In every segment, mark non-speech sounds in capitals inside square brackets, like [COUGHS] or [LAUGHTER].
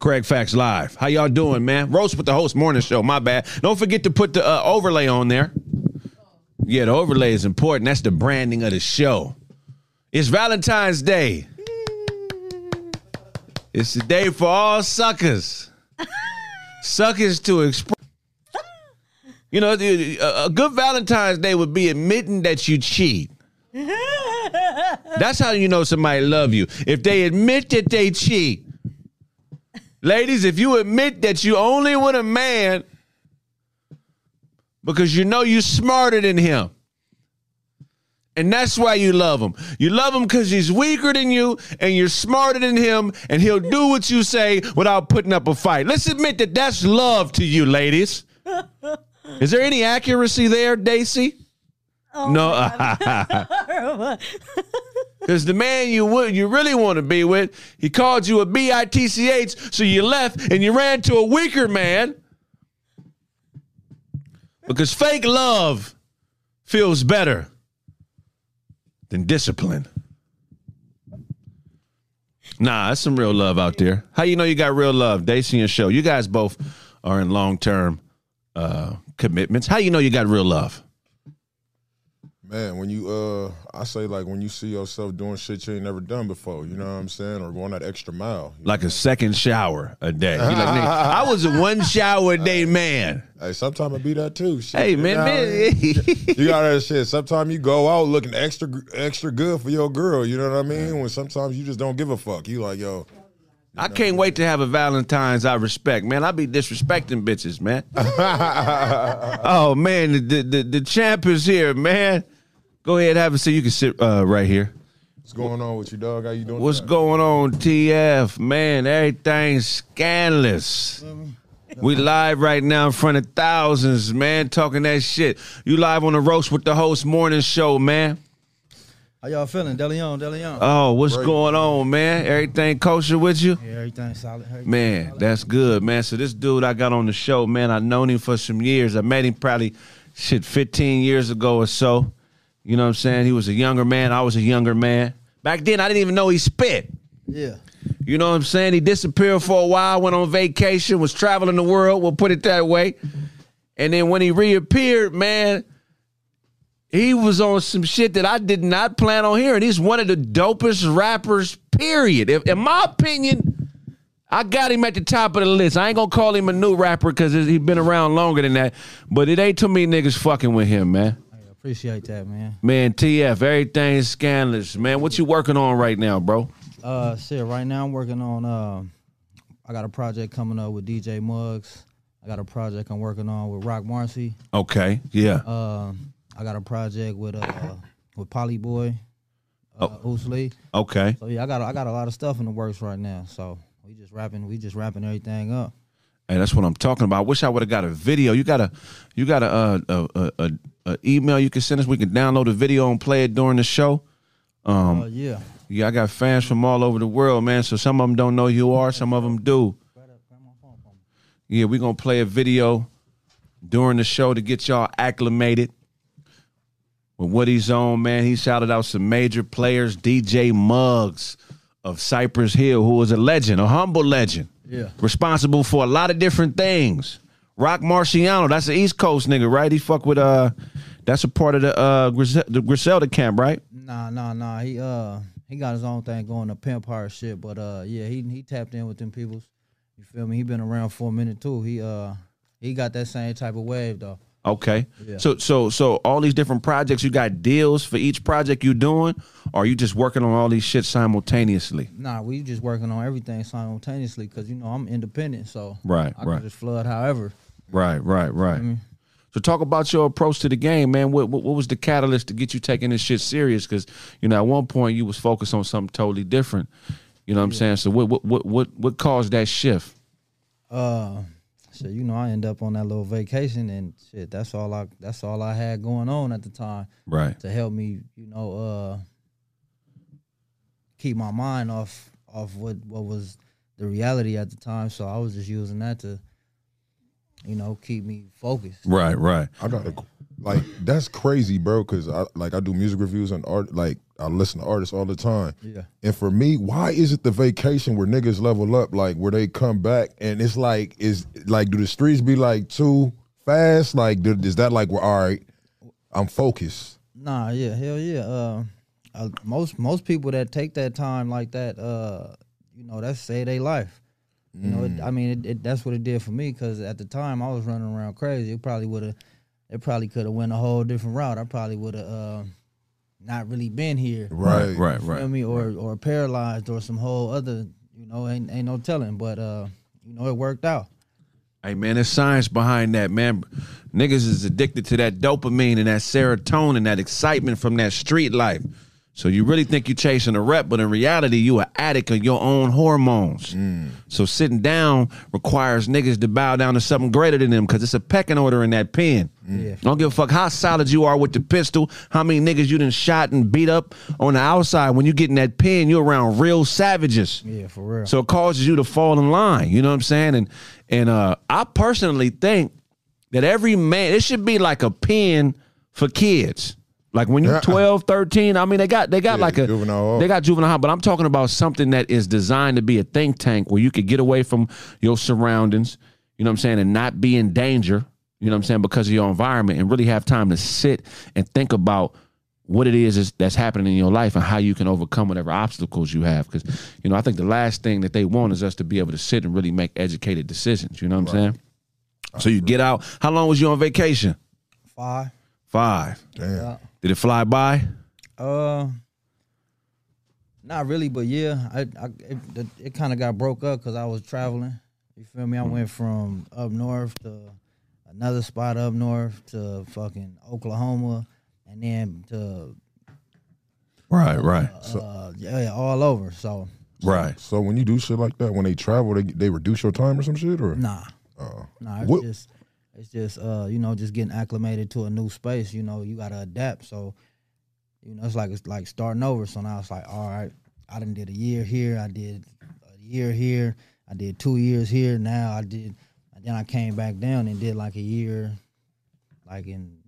Craig Facts Live. How y'all doing, man? Roast with the host morning show. My bad. Don't forget to put the uh, overlay on there. Yeah, the overlay is important. That's the branding of the show. It's Valentine's Day. It's the day for all suckers. suckers to express. You know, a a good Valentine's Day would be admitting that you cheat. [LAUGHS] That's how you know somebody love you. If they admit that they cheat. Ladies, if you admit that you only with a man because you know you're smarter than him. And that's why you love him. You love him because he's weaker than you and you're smarter than him and he'll do what you say without putting up a fight. Let's admit that that's love to you, ladies. Is there any accuracy there, Daisy? Oh, no. [LAUGHS] [LAUGHS] Because the man you would you really want to be with, he called you a bitch, so you left and you ran to a weaker man. Because fake love feels better than discipline. Nah, that's some real love out there. How you know you got real love, Daisy and Show? You guys both are in long term uh, commitments. How you know you got real love? Man, when you uh I say like when you see yourself doing shit you ain't never done before, you know what I'm saying? Or going that extra mile. you Like a second shower a day. You like, [LAUGHS] I was a one shower a day man. Hey, sometimes I be that too. Shit, Hey you man, know man. [LAUGHS] you got that shit. Sometimes you go out looking extra extra good for your girl. You know what I mean? When sometimes you just don't give a fuck. You like yo, I can't wait to have a Valentine's I respect, man. I be disrespecting bitches, man. [LAUGHS] oh man, the the the champ is here, man. Go ahead, have a seat. You can sit uh, right here. what's going on with you, dog? How you doing? What's tonight? going on, TF? Man, everything's scandalous. We live right now in front of thousands, man, talking that shit. You live on the roast with the host morning show, man. How y'all feeling? Deleon, Deleon. Oh, what's going on, man? Everything kosher with you? yeah, everything solid. Everything Man, solid. that's good, man. So this dude I got on the show, man, I known him for some years. I met him probably shit 15 years ago or so. You know what I'm saying? He was a younger man. I was a younger man. Back then, I didn't even know he spit. yeah. You know what I'm saying? He disappeared for a while, went on vacation, was traveling the world, we'll put it that way. And then when he reappeared, man, he was on some shit that I did not plan on hearing. He's one of the dopest rappers, period. If, in my opinion, I got him at the top of the list. I ain't gonna call him a new rapper because he's been around longer than that. But it ain't too many niggas fucking with him, man. Appreciate that, man. Man, TF, everything's scandalous. Man, what you working on right now, bro? Uh, shit. Right now, I'm working on. Uh, I got a project coming up with DJ Muggs. I got a project I'm working on with Rock Marcy. Okay, yeah. Uh, I got a project with uh with Polly Boy, uh, Oosley. Okay. So yeah, I got I got a lot of stuff in the works right now. So we just wrapping we just wrapping everything up. Hey, that's what I'm talking about. I wish I would have got a video. You got a, you got a, uh, a, a, a, a email you can send us. We can download the video and play it during the show. Um, Uh, yeah. yeah, I got fans from all over the world, man. So some of them don't know who you are. Some of them do. Yeah, we're gonna play a video during the show to get y'all acclimated with what he's on, man. He shouted out some major players, DJ Muggs of Cypress Hill, who was a legend, a humble legend Yeah. responsible for a lot of different things. Rock Marciano, that's the East Coast nigga, right? He fuck with uh, that's a part of the uh the Griselda camp, right? Nah, nah, nah. He uh he got his own thing going, the pimp hard shit. But uh yeah, he he tapped in with them peoples. You feel me? He been around for a minute too. He uh he got that same type of wave though. Okay. Yeah. So so so all these different projects, you got deals for each project you doing, or are you just working on all these shit simultaneously? Nah, we just working on everything simultaneously because you know I'm independent, so Right, I right. can just flood however. Right, right, right. So talk about your approach to the game, man. What, what what was the catalyst to get you taking this shit serious? Because you know at one point you was focused on something totally different, You know what I'm saying? So what what what what what caused that shift? Uh, so you know, I end up on that little vacation, and shit. That's all I. That's all I had going on at the time Right. to help me. You know, uh, keep my mind off off what what was the reality at the time. So I was just using that to, you know, keep me focused. Right, right. I got to like that's crazy, bro. Cause I like I do music reviews and art. Like I listen to artists all the time. Yeah. And for me, why is it the vacation where niggas level up, like where they come back and it's like is like do the streets be like too fast? Like do, is that like well, all right, I'm focused. Nah, yeah, hell yeah. Uh, uh, most most people that take that time like that, uh, you know, that's say they life. You know, it, I mean, it, it, that's what it did for me because at the time I was running around crazy. It probably would have, it probably could have went a whole different route. I probably would have uh, not really been here. Right. Right, You right. feel me? Or or paralyzed or some whole other, you know, ain't ain't no telling. But uh, you know, it worked out. Hey man, there's science behind that, man. Niggas is addicted to that dopamine and that serotonin, and that excitement from that street life. So you really think you're chasing a rep, but in reality, you an addict of your own hormones. So sitting down requires niggas to bow down to something greater than them because it's a pecking order in that pen. Yeah. Don't give a fuck how solid you are with the pistol, how many niggas you done shot and beat up on the outside. When you get in that pen, you're around real savages. Yeah, for real. So it causes you to fall in line. You know what I'm saying? And and uh, I personally think that every man, it should be like a pen for kids. Like when you're Yeah. 12, 13, I mean they got they got Yeah, like a juvenile hall. they got juvenile hall, but I'm talking about something that is designed to be a think tank where you could get away from your surroundings, you know what I'm saying, and not be in danger, you know what I'm saying, because of your environment and really have time to sit and think about what it is is- that's happening in your life and how you can overcome whatever obstacles you have. Because, you know, I think the last thing that they want is us to be able to sit and really make educated decisions. You know what I'm saying? So you get out. How long was you on vacation? Five. Five. Damn. Yeah. Did it fly by? Uh, not really, but yeah, I, I it, it, it kind of got broke up because I was traveling. You feel me? I went from up north to another spot up north to fucking Oklahoma, and then to Right, right, uh, yeah, yeah, all over. So right. So when you do shit like that, when they travel, they they reduce your time or some shit, or nah, Oh. nah, it's What- just it's just uh, you know, just getting acclimated to a new space. You know, you gotta adapt. So you know, it's like it's like starting over. So now it's like, all right, I done did a year here. I did a year here. I did two years here. Now I did. And then I came back down and did like a year, like in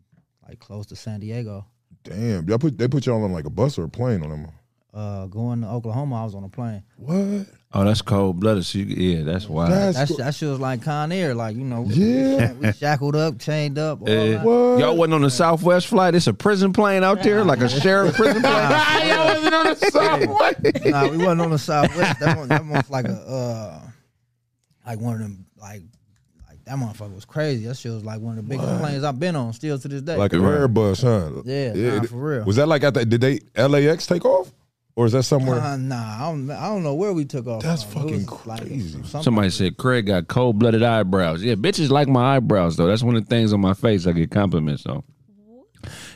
like close to San Diego. damn, y'all put they put y'all on like a bus or a plane on them. Uh, going to Oklahoma, I was on a plane. What? Oh, that's cold blooded. So you, yeah, that's wild. That's That, cool. that shit was like Con Air, like you know, Yeah. we shackled up, chained up. All Yeah. that. What? Y'all wasn't on the Southwest flight. It's a prison plane out there, like a sheriff prison plane. [LAUGHS] Y'all wasn't on the subway. nah, we wasn't on the Southwest. That one, that one was like a, uh, like one of them, like, like that motherfucker was crazy. That shit was like one of the biggest planes I've been on, still to this day. like an Right. Airbus, huh? Yeah, nah, it- for real. Was that like at the did they LAX take off, or is that somewhere? uh, nah, I don't, I don't know where we took off. That's from. Fucking was like crazy. Somebody said Craig got cold blooded eyebrows. Yeah, bitches like my eyebrows though. That's one of the things on my face I get compliments on.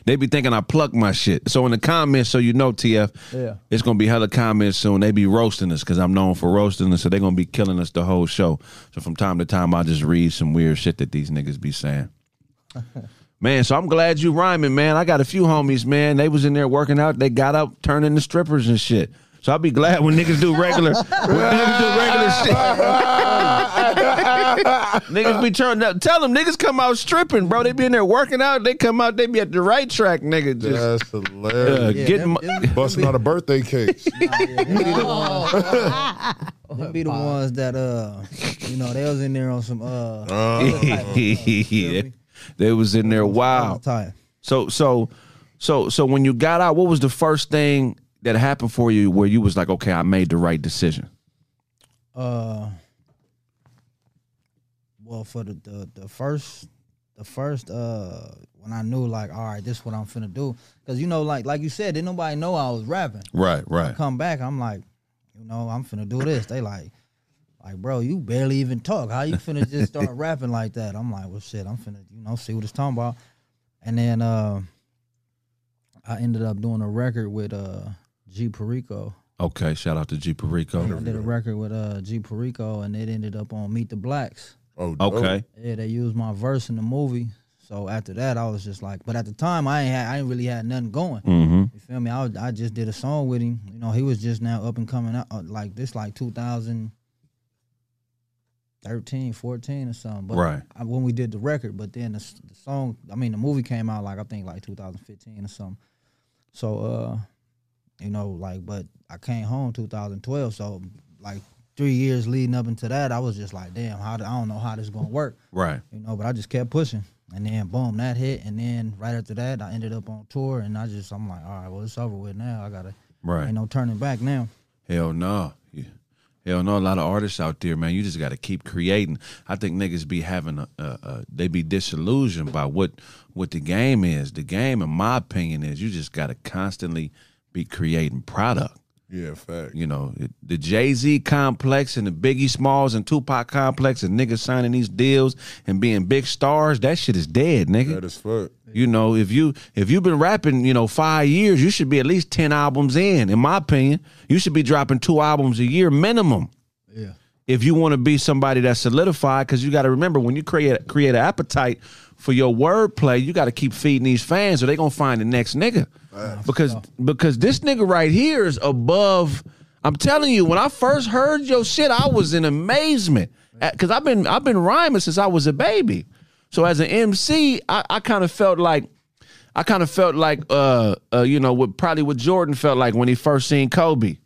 They be thinking I pluck my shit. So in the comments, so you know, TF, Yeah. it's gonna be hella comments soon. They be roasting us because I'm known for roasting us, so they're gonna be killing us the whole show. So from time to time, I just read some weird shit that these niggas be saying. [LAUGHS] Man, so I'm glad you rhyming, man. I got a few homies, man. They was in there working out. They got up, turning the strippers and shit. So I'll be glad when niggas do regular, when niggas do regular [LAUGHS] shit. niggas be turning up. Tell them niggas come out stripping, bro. They be in there working out. They come out. They be at the right track, nigga. Just That's uh, hilarious. Yeah, getting them- my, them- Busting out a birthday cake. [LAUGHS] Them be the [LAUGHS] ones that uh, you know, they was in there on some uh, they, they was in there. Wow. Time. So so so so when you got out, what was the first thing that happened for you where you was like, okay, I made the right decision? Uh, well, for the, the the first the first uh when I knew like, all right, this is what I'm finna do, because you know, like like you said, didn't nobody know I was rapping. Right, right. Come back, I'm like, you know, I'm finna do this. They like, like, bro, you barely even talk. How you finna just start [LAUGHS] rapping like that? I'm like, well, shit, I'm finna, you know, see what it's talking about. And then uh, I ended up doing a record with uh G Perico. Okay, shout out to G Perico. I did a record with uh G Perico, and it ended up on Meet the Blacks. Oh, dope. Okay. Yeah, they used my verse in the movie. So after that, I was just like, but at the time, I ain't had, I ain't really had nothing going. Mm-hmm. You feel me? I, was- I just did a song with him. You know, he was just now up and coming out uh, like this, like 2013, 14 or something. But Right. I, when we did the record, but then the, the song, I mean, the movie came out like I think like 2015 or something. So, uh, you know, like, but I came home 2012. So, like three years leading up into that, I was just like, damn, how do, I don't know how this gonna work Right. you know. But I just kept pushing, and then boom, that hit, and then right after that, I ended up on tour, and I just I'm like, all right, well, it's over with now. I gotta, Right. ain't no turning back now. Hell no. Yeah. Hell no, a lot of artists out there, man. You just got to keep creating. I think niggas be having a, a, a they be disillusioned by what what the game is. The game, in my opinion, is you just got to constantly be creating product. Yeah, fact. You know, it- the Jay Z complex and the Biggie Smalls and Tupac complex and niggas signing these deals and being big stars. That shit is dead, nigga. That is fuck. You know, if you if you've been rapping, you know, five years, you should be at least ten albums in. In my opinion, you should be dropping two albums a year minimum. Yeah, If you want to be somebody that's solidified, because you got to remember when you create create an appetite for your wordplay, you got to keep feeding these fans, or they gonna find the next nigga. Because because this nigga right here is above. I'm telling you, when I first heard your shit, I was in amazement. Because I've been I've been rhyming since I was a baby. So as an MC, I, I kind of felt like I kind of felt like uh uh you know what probably what Jordan felt like when he first seen Kobe.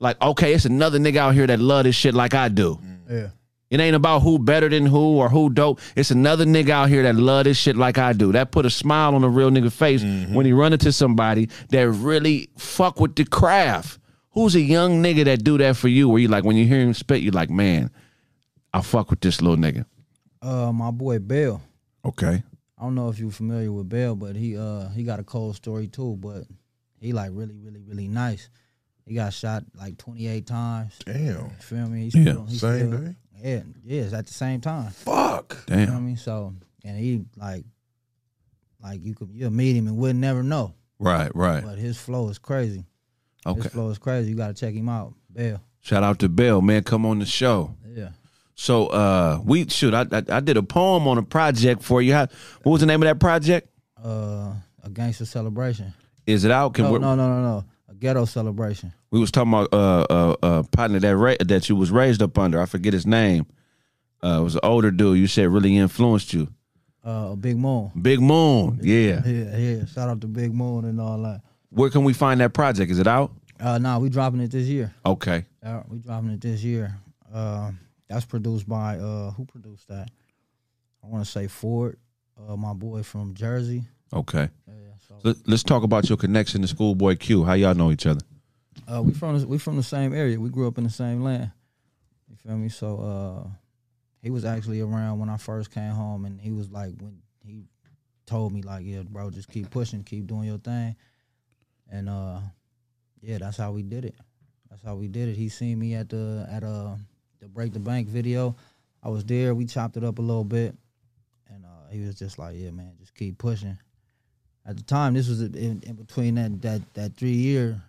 Like okay, it's another nigga out here that love this shit like I do. yeah, It ain't about who better than who or who dope. It's another nigga out here that love this shit like I do. That put a smile on a real nigga face when he run into somebody that really fuck with the craft. Who's a young nigga that do that for you? Where you like when you hear him spit, you like, man, I fuck with this little nigga. Uh, my boy Bell. Okay. I don't know if you're familiar with Bell, but he uh he got a cold story too. But he like really, really, really nice. He got shot like 28 times. Damn. You feel me? He's Yeah. still, he's Same still, day? Yeah, yeah, it's at the same time. Fuck. You know what I Damn. mean? So, and he like, like you could you'll meet him and would never know. Right, right. But his flow is crazy. Okay. His flow is crazy. You got to check him out. Bell. Shout out to Bell, man. Come on the show. So uh we shoot, I, I I did a poem on a project for you. How, what was the name of that project? Uh, a gangster celebration. Is it out? Can No, we, no, no, no, no. A ghetto celebration. we was talking about uh uh uh partner that ra- that you was raised up under. I forget his name. Uh it was an older dude you said really influenced you. Uh, Big Moon. Big Moon. Yeah. Yeah, yeah. Shout out to Big Moon and all that. Where can we find that project? Is it out? Uh, nah, we dropping it this year. Okay. Uh, we dropping it this year. Uh, that's produced by uh, who produced that? I want to say Ford, uh, my boy from Jersey. Okay. Yeah, so Let, let's talk about your connection to Schoolboy Q. How y'all know each other? uh, we from the, we from the same area. We grew up in the same land. You feel me? So uh, he was actually around when I first came home, and he was like when he told me like, yeah, bro, just keep pushing, keep doing your thing, and uh, yeah, that's how we did it. That's how we did it. He seen me at the at uh the break the bank video. I was there. We chopped it up a little bit, and uh, he was just like, yeah, man, just keep pushing. At the time, this was in, in between that that that three year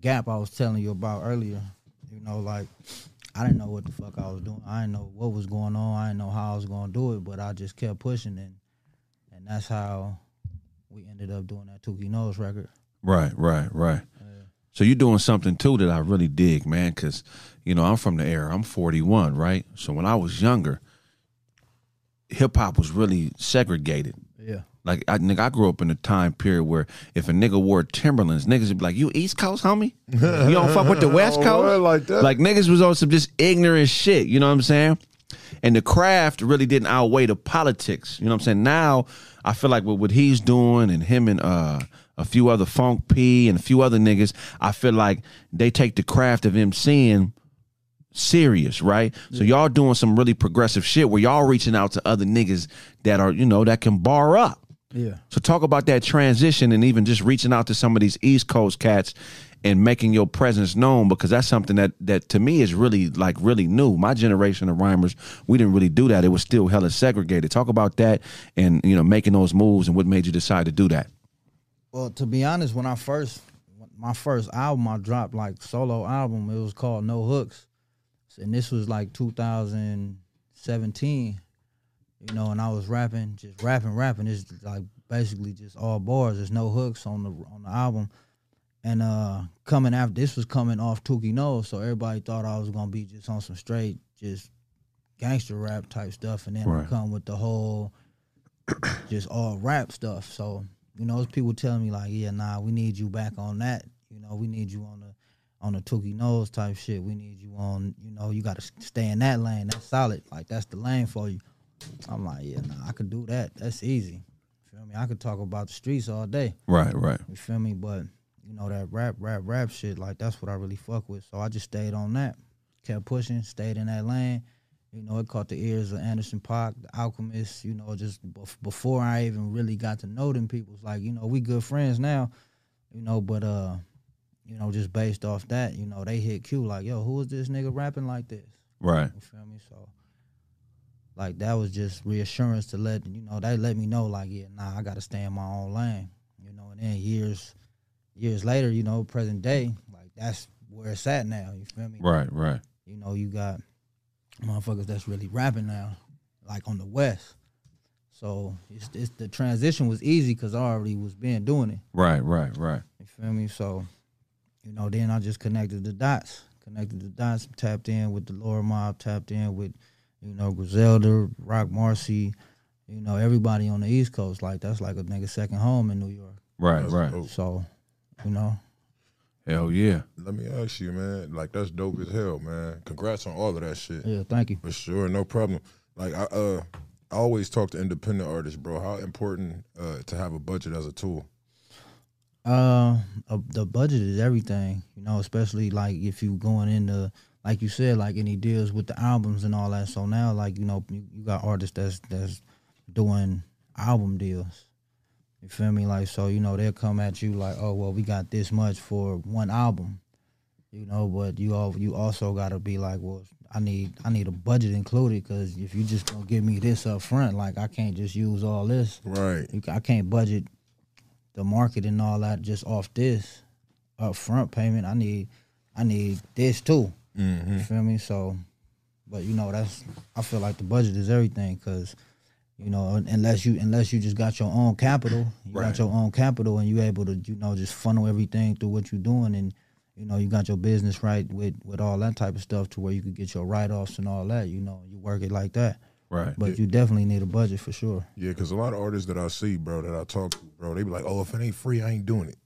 gap I was telling you about earlier. You know, like I didn't know what the fuck I was doing. I didn't know what was going on. I didn't know how I was gonna do it, but I just kept pushing and and that's how we ended up doing that Tookie Knows record. Right, right, right. So you're doing something too that I really dig, man, because you know I'm from the era. I'm 41, right? So when I was younger, hip hop was really segregated. Yeah. Like I, nigga, I grew up in a time period where if a nigga wore Timberlands, niggas would be like, "You East Coast, homie? You don't fuck with the [LAUGHS] West Oh, Coast?" like that? Like niggas was on some just ignorant shit. You know what I'm saying? And the craft really didn't outweigh the politics. You know what I'm saying? Now I feel like with what he's doing and him and uh a few other Funk P and a few other niggas, I feel like they take the craft of MCing serious, right? So y'all doing some really progressive shit where y'all reaching out to other niggas that are, you know, that can bar up. Yeah. So talk about that transition and even just reaching out to some of these East Coast cats and making your presence known because that's something that that to me is really like really new. My generation of rhymers, we didn't really do that. It was still hella segregated. Talk about that and you know making those moves and what made you decide to do that. Well, to be honest, when I first my first album I dropped like solo album. It was called No Hooks, and this was like 2017. You know, and I was rapping, just rapping, rapping. It's like basically just all bars. There's no hooks on the on the album. And uh coming after this was coming off Tookie Knows, so everybody thought I was gonna be just on some straight, just gangster rap type stuff, and then I come with the whole just all rap stuff. So, you know, there's people telling me like, yeah, nah, we need you back on that. You know, we need you on the on the Tookie Knows type shit. We need you on, you know, you gotta stay in that lane. That's solid. Like that's the lane for you. I'm like, yeah, nah, I could do that. That's easy. Feel me? I could talk about the streets all day. Right, right. You feel me? But you know that rap, rap, rap shit. Like that's what I really fuck with. So I just stayed on that, kept pushing, stayed in that lane. You know, it caught the ears of Anderson .Paak, the Alchemist. You know, just bef- before I even really got to know them people. It's like you know we good friends now. You know, but uh, you know, just based off that, you know, they hit Q like, yo, who is this nigga rapping like this? Right. You feel me? So, like that was just reassurance to let you know they let me know like, yeah, nah, I got to stay in my own lane. You know, and then years, years later, you know, present day, like that's where it's at now. You feel me? Right, right. You know, you got motherfuckers that's really rapping now, like on the west. So it's, it's the transition was easy because I already was been doing it. Right, right, right. You feel me? So, you know, then I just connected the dots. Connected the dots, tapped in with the lower mob, tapped in with, you know, Griselda, Rock Marcy, you know, everybody on the East Coast. Like that's like a nigga second home in New York. Right, right. So, you know, Hell yeah. Let me ask you, man. Like that's dope as hell, man. Congrats on all of that shit. yeah, thank you. For sure, no problem. Like I uh I always talk to independent artists, bro. How important uh to have a budget as a tool. Uh, uh, the budget is everything, you know, especially like if you going into like you said, like any deals with the albums and all that. So now, like you know, you, you got artists that's that's doing album deals. You feel me? Like so, you know, they'll come at you like, oh well, we got this much for one album, you know, but you all you also got to be like, well, I need I need a budget included because if you just gonna give me this up front, like I can't just use all this. Right. You, I can't budget the market and all that just off this upfront payment. I need, I need this too. Mm-hmm. You feel me? So, but you know that's I feel like the budget is everything because you know unless you unless you just got your own capital, you Right. got your own capital and you able to you know just funnel everything through what you're doing and you know you got your business right with with all that type of stuff to where you could get your write offs and all that. You know you work it like that. Right. But you definitely need a budget for sure. Yeah, because a lot of artists that I see, bro, that I talk to, bro, they be like, "Oh, if it ain't free, I ain't doing it."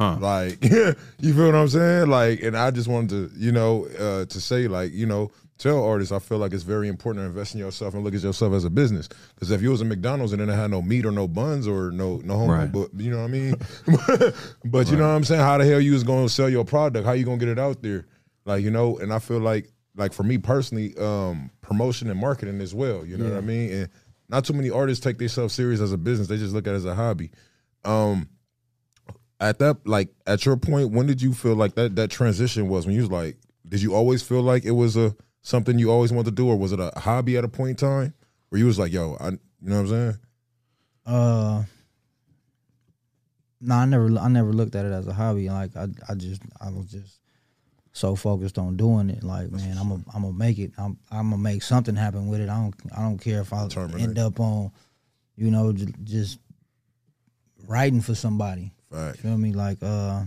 Huh. Like, [LAUGHS] you feel what I'm saying? Like, and I just wanted to, you know, uh, to say, like, you know, tell artists, I feel like it's very important to invest in yourself and look at yourself as a business. Because if you was a McDonald's and then it had no meat or no buns or no no home, Right. but you know what I mean. [LAUGHS] but you know what I'm saying? How the hell you was gonna sell your product? How you gonna get it out there? Like, you know, and I feel like, like for me personally, um, promotion and marketing as well. You know what I mean? And not too many artists take themselves serious as a business. They just look at it as a hobby. Um, at that like at your point when did you feel like that that transition was when you was like did you always feel like it was a something you always wanted to do or was it a hobby at a point in time where you was like yo i you know what i'm saying Uh, no, I never, I never looked at it as a hobby. Like I, I just, I was just so focused on doing it. Like, man, I'm gonna, I'm gonna make it. I'm, I'm gonna make something happen with it. I don't, I don't care if I Determinate. end up on, you know, j- just writing for somebody. Fact. Feel me? Like, uh,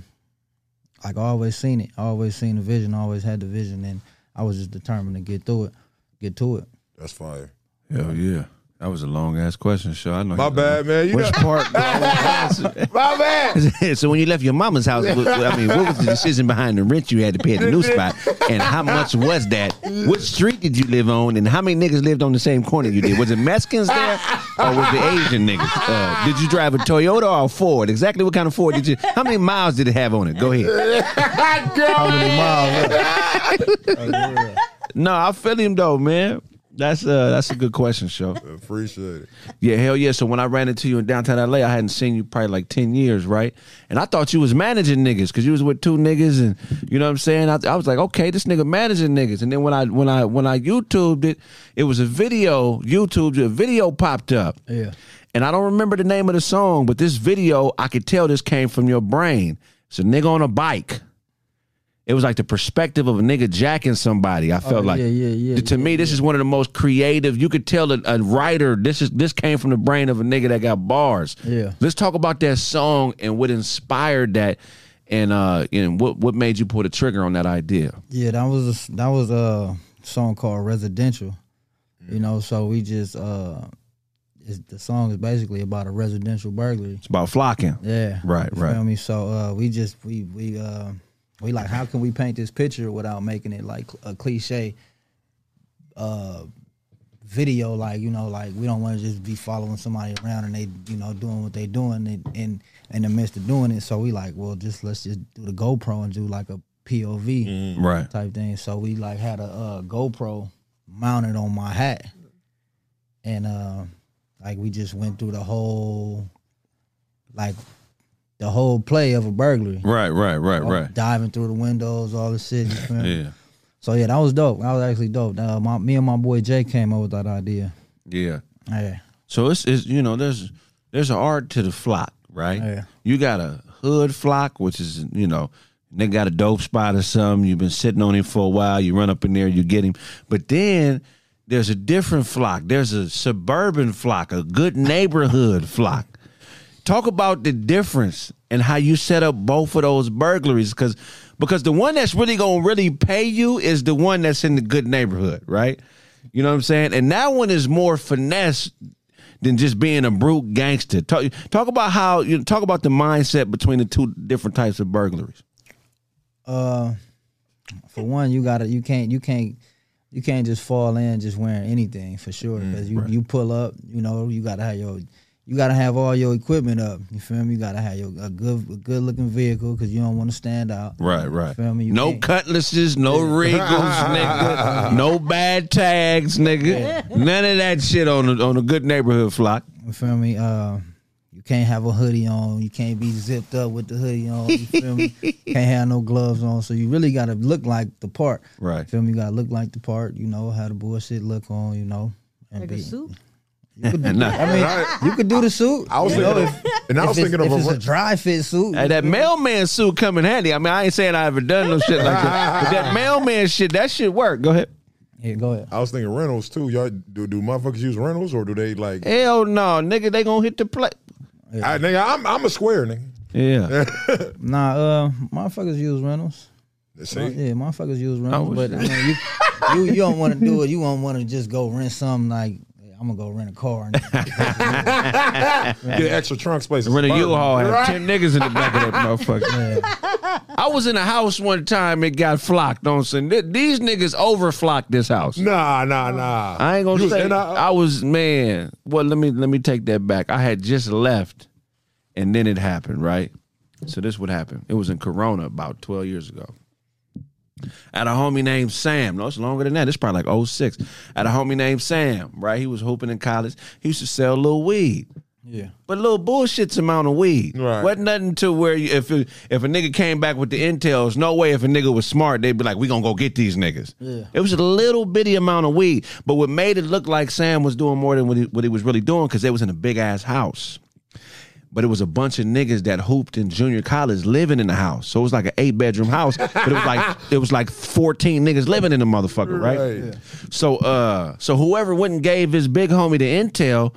like I always seen it. I always seen the vision. I Always had the vision, and I was just determined to get through it, get to it. that's fire Hell yeah. That was a long ass question, sure. I know. my bad man you Which know part? [LAUGHS] [LAUGHS] my bad [LAUGHS] so when you left your mama's house, what- I mean, what was the decision behind the rent you had to pay at the new spot, and how much was that? What street did you live on, and how many niggas lived on the same corner you did? Was it Mexicans there, or was it Asian niggas? Uh, did you drive a Toyota or a Ford? Exactly what kind of Ford did you? How many miles did it have on it? Go ahead. How many miles? No, I feel him though, man. That's uh, that's a good question, show. appreciate it Yeah, hell yeah. So when I ran into you in downtown LA, I hadn't seen you probably like 10 years, right? And I thought you was managing niggas because you was with two niggas and you know what I'm saying? I, I was like, okay, this nigga managing niggas. And then when I when I when I YouTubed it, it was a video, YouTube, a video popped up. Yeah. And I don't remember the name of the song, but this video, I could tell this came from your brain. It's a nigga on a bike. It was like the perspective of a nigga jacking somebody. I felt Oh, like yeah, yeah, yeah, to me, this is one of the most creative. You could tell a, a writer. This is this came from the brain of a nigga that got bars. Yeah. Let's talk about that song and what inspired that, and uh, and what what made you pull the trigger on that idea. Yeah, that was a, that was a song called Residential. You know, so we just uh, it's, the song is basically about a residential burglary. It's about flocking. Yeah, Right, you right. Feel me? So uh, we just we we uh, we like how can we paint this picture without making it like a cliche uh video like you know like we don't want to just be following somebody around and they you know doing what they're doing and in in the midst of doing it so we like well just let's just do the GoPro and do like a POV Right. type thing. So we like had a uh, GoPro mounted on my hat, and uh, like we just went through the whole, like, the whole play of a burglary. Right. Right. Right. All- Right. Diving through the windows, all the shit. Yeah. So yeah, that was dope. That was actually dope. Uh, my, me and my boy Jay came up with that idea. Yeah. Yeah. So it's, it's you know there's there's an art to the flock, right? Yeah. You got a hood flock, which is you know they got a dope spot or something. You've been sitting on him for a while. You run up in there, you get him. But then there's a different flock. There's a suburban flock, a good neighborhood flock. Talk about the difference and how you set up both of those burglaries, because because the one that's really gonna really pay you is the one that's in the good neighborhood, right? You know what I'm saying? And that one is more finesse than just being a brute gangster. Talk, talk about how you talk about the mindset between the two different types of burglaries. Uh, for one, you gotta you can't you can't you can't just fall in just wearing anything for sure because you you pull up, you know, you gotta have your you gotta have all your equipment up. You feel me? You gotta have your a good a good looking vehicle because you don't want to stand out. Right, right. Feel me? You no can't- cutlasses, no Regals, [LAUGHS] nigga. No bad tags, nigga. None of that shit on the, on a good neighborhood flock. You feel me? Uh, you can't have a hoodie on. You can't be zipped up with the hoodie on. You feel me? [LAUGHS] Can't have no gloves on. So you really gotta look like the part. Right. Feel me? You gotta look like the part. You know, how the bullshit look on. You know, and Like a be- suit. You could, [LAUGHS] Nah. I mean, you could do the suit. I was you know, thinking, if, of, and I was if it's, thinking if of it's a, a dry fit suit. Hey, that mailman suit come in handy. I mean, I ain't saying I ever done no shit like that. But that [LAUGHS] mailman shit, that shit work. Go ahead. yeah, go ahead. I was thinking rentals too. Y'all do do motherfuckers use rentals or do they like? Hell no, nigga, they gonna hit the play. I, nigga, I'm I'm a square nigga. Yeah. [LAUGHS] Nah, uh, motherfuckers use rentals. See, Yeah, motherfuckers use rentals, Oh, but I mean, you, you you don't want to do it. You don't want to just go rent something like I'm gonna go rent a car. And, [LAUGHS] get extra trunk space. Rent a Burn. U-Haul, have Right. ten niggas in the back of that motherfucker. [LAUGHS] I was in a house one time. It got flocked. Don't say these niggas overflocked this house. Nah, nah, nah. I ain't gonna You was say. in a- I was man. Well, let me let me take that back. I had just left, and then it happened. Right. So this would happen. It was in Corona about twelve years ago. I had a homie named Sam. No, it's longer than that. It's probably like 06. At a homie named Sam. Right. He was hooping in college. He used to sell little weed. yeah, But a little bullshit's amount of weed. Right. Wasn't nothing to where you, if it, if a nigga came back with the intel, there's no way if a nigga was smart, they'd be like, we gonna go get these niggas. Yeah. It was a little bitty amount of weed. But what made it look like Sam was doing more than what he, what he was really doing, because they was in a big ass house. But it was a bunch of niggas that hooped in junior college living in the house. So it was like an eight bedroom house. but it was like [LAUGHS] it was like 14 niggas living in the motherfucker, right? Right. So uh so whoever went and gave his big homie the intel,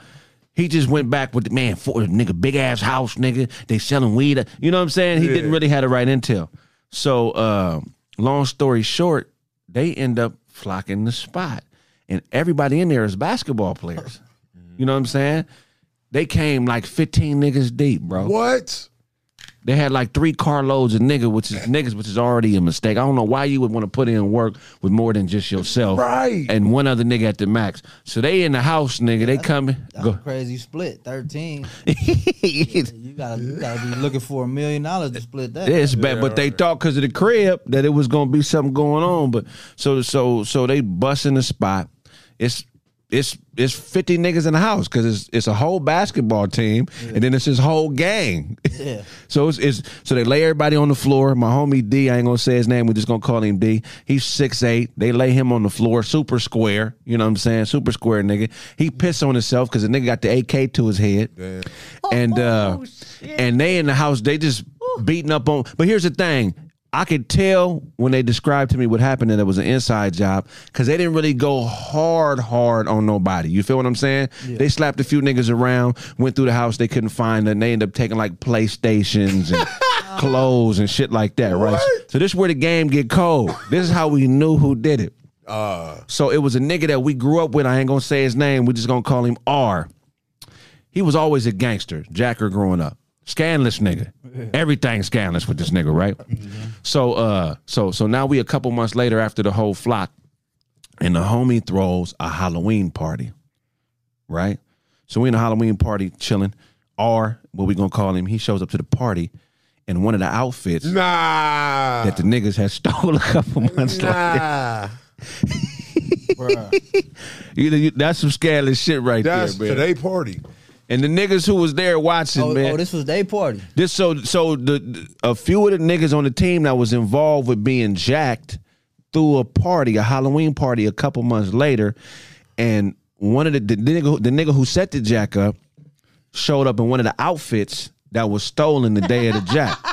he just went back with the man for nigga big ass house nigga. They selling weed. You know what I'm saying? He didn't really have the right intel. So uh long story short, they end up flocking the spot. And everybody in there is basketball players. You know what I'm saying? They came like 15 niggas deep, bro. What? They had like three carloads of nigga, which is niggas, which is already a mistake. I don't know why you would want to put in work with more than just yourself, Right. And one other nigga at the max. So they in the house, nigga. They coming. that's crazy split. Thirteen. [LAUGHS] You gotta you gotta be looking for a million dollars to split that. It's bad, but they thought because of the crib that it was gonna be something going on. But so so so they busting the spot. It's it's it's fifty niggas in the house because it's it's a whole basketball team and then it's his whole gang. Yeah. [LAUGHS] so it's, it's so they lay everybody on the floor. My homie D, I ain't gonna say his name. We're just gonna call him D. He's six eight. They lay him on the floor, super square. You know what I'm saying? Super square nigga. He pissed on himself because the nigga got the AK to his head. And uh Oh, shit. and they in the house, they just beating up on. But here's the thing. I could tell when they described to me what happened that it was an inside job because they didn't really go hard, hard on nobody. You feel what I'm saying? They slapped a few niggas around, went through the house they couldn't find, and they ended up taking like PlayStations and [LAUGHS] oh. clothes and shit like that, right? So this is where the game get cold. This is how we knew who did it. Uh. So it was a nigga that we grew up with. I ain't gonna say his name. We just gonna call him R. He was always a gangster, Jacker growing up. Scandalous nigga. Everything scandalous with this nigga, right? So uh so so now we a couple months later after the whole flock, and the homie throws a Halloween party. Right? So we in a Halloween party chilling. Or what we gonna call him, he shows up to the party in one of the outfits Nah. that the niggas had [LAUGHS] stole a couple months later. Nah. [LAUGHS] You know, you, that's some scandalous shit right That's there, man. today party. And the niggas who was there watching, Oh, oh man. oh, this was day party. This so so the, the- a few of the niggas on the team that was involved with being jacked threw a party, a Halloween party, a couple months later, and one of the the nigga who- the nigga who set the jack up showed up in one of the outfits that was stolen the day of the jack. [LAUGHS]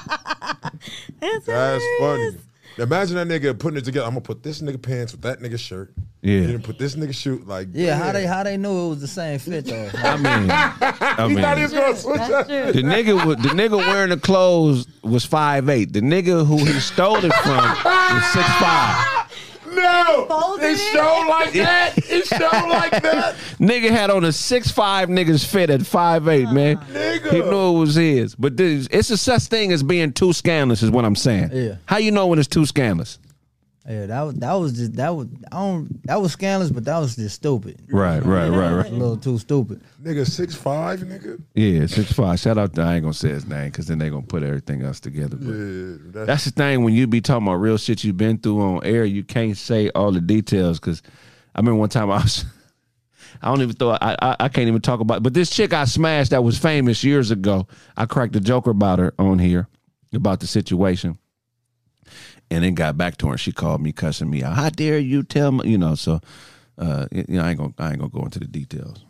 It's That's funny. Imagine that nigga putting it together. I'm gonna put this nigga pants with that nigga shirt. Yeah. Then put this nigga shoot like. Yeah, how they how they knew it was the same fit though. [LAUGHS] I mean, I [LAUGHS] He thought he mean, was gonna switch That's up. true. the nigga wa- the nigga wearing the clothes was five eight. The nigga who he stole it from was six five. No, folded it it. showed like that. It [LAUGHS] showed like that. Nigga had on a six five niggas fit at five eight, uh-huh. man. Nigga. He knew it was his. But this, it's a such thing as being too scandalous, is what I'm saying. Yeah. How you know when it's too scandalous? Yeah, that was that was just that was I don't that was scandalous, but that was just stupid. Right, right, right, right. A little too stupid. Nigga six five, nigga. Yeah, six five. Shout out. To, I ain't gonna say his name because then they gonna put everything else together. But Yeah, that's, that's the thing when you be talking about real shit you've been through on air, you can't say all the details. Because I remember one time I was. [LAUGHS] I don't even thought I, I I can't even talk about. But this chick I smashed that was famous years ago. I cracked a joke about her on here about the situation, and then got back to her. and She called me cussing me out. How dare you tell me? You know. So, uh, you know, I ain't gonna I ain't gonna go into the details.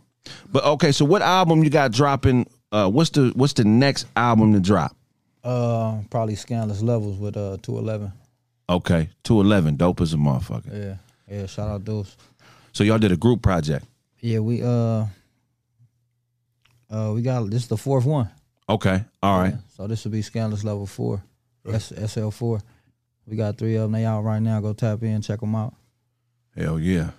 But okay, so what album you got dropping? Uh, what's the what's the next album to drop? Uh, probably scandalous levels with uh two eleven. Okay, two eleven, dope as a motherfucker. Yeah, yeah. Shout out those. So y'all did a group project. Yeah, we uh uh we got this is the fourth one. Okay, all right. So this will be scandalous level four, S- SL four. We got three of them. They out right now. Go tap in, check them out. Hell yeah,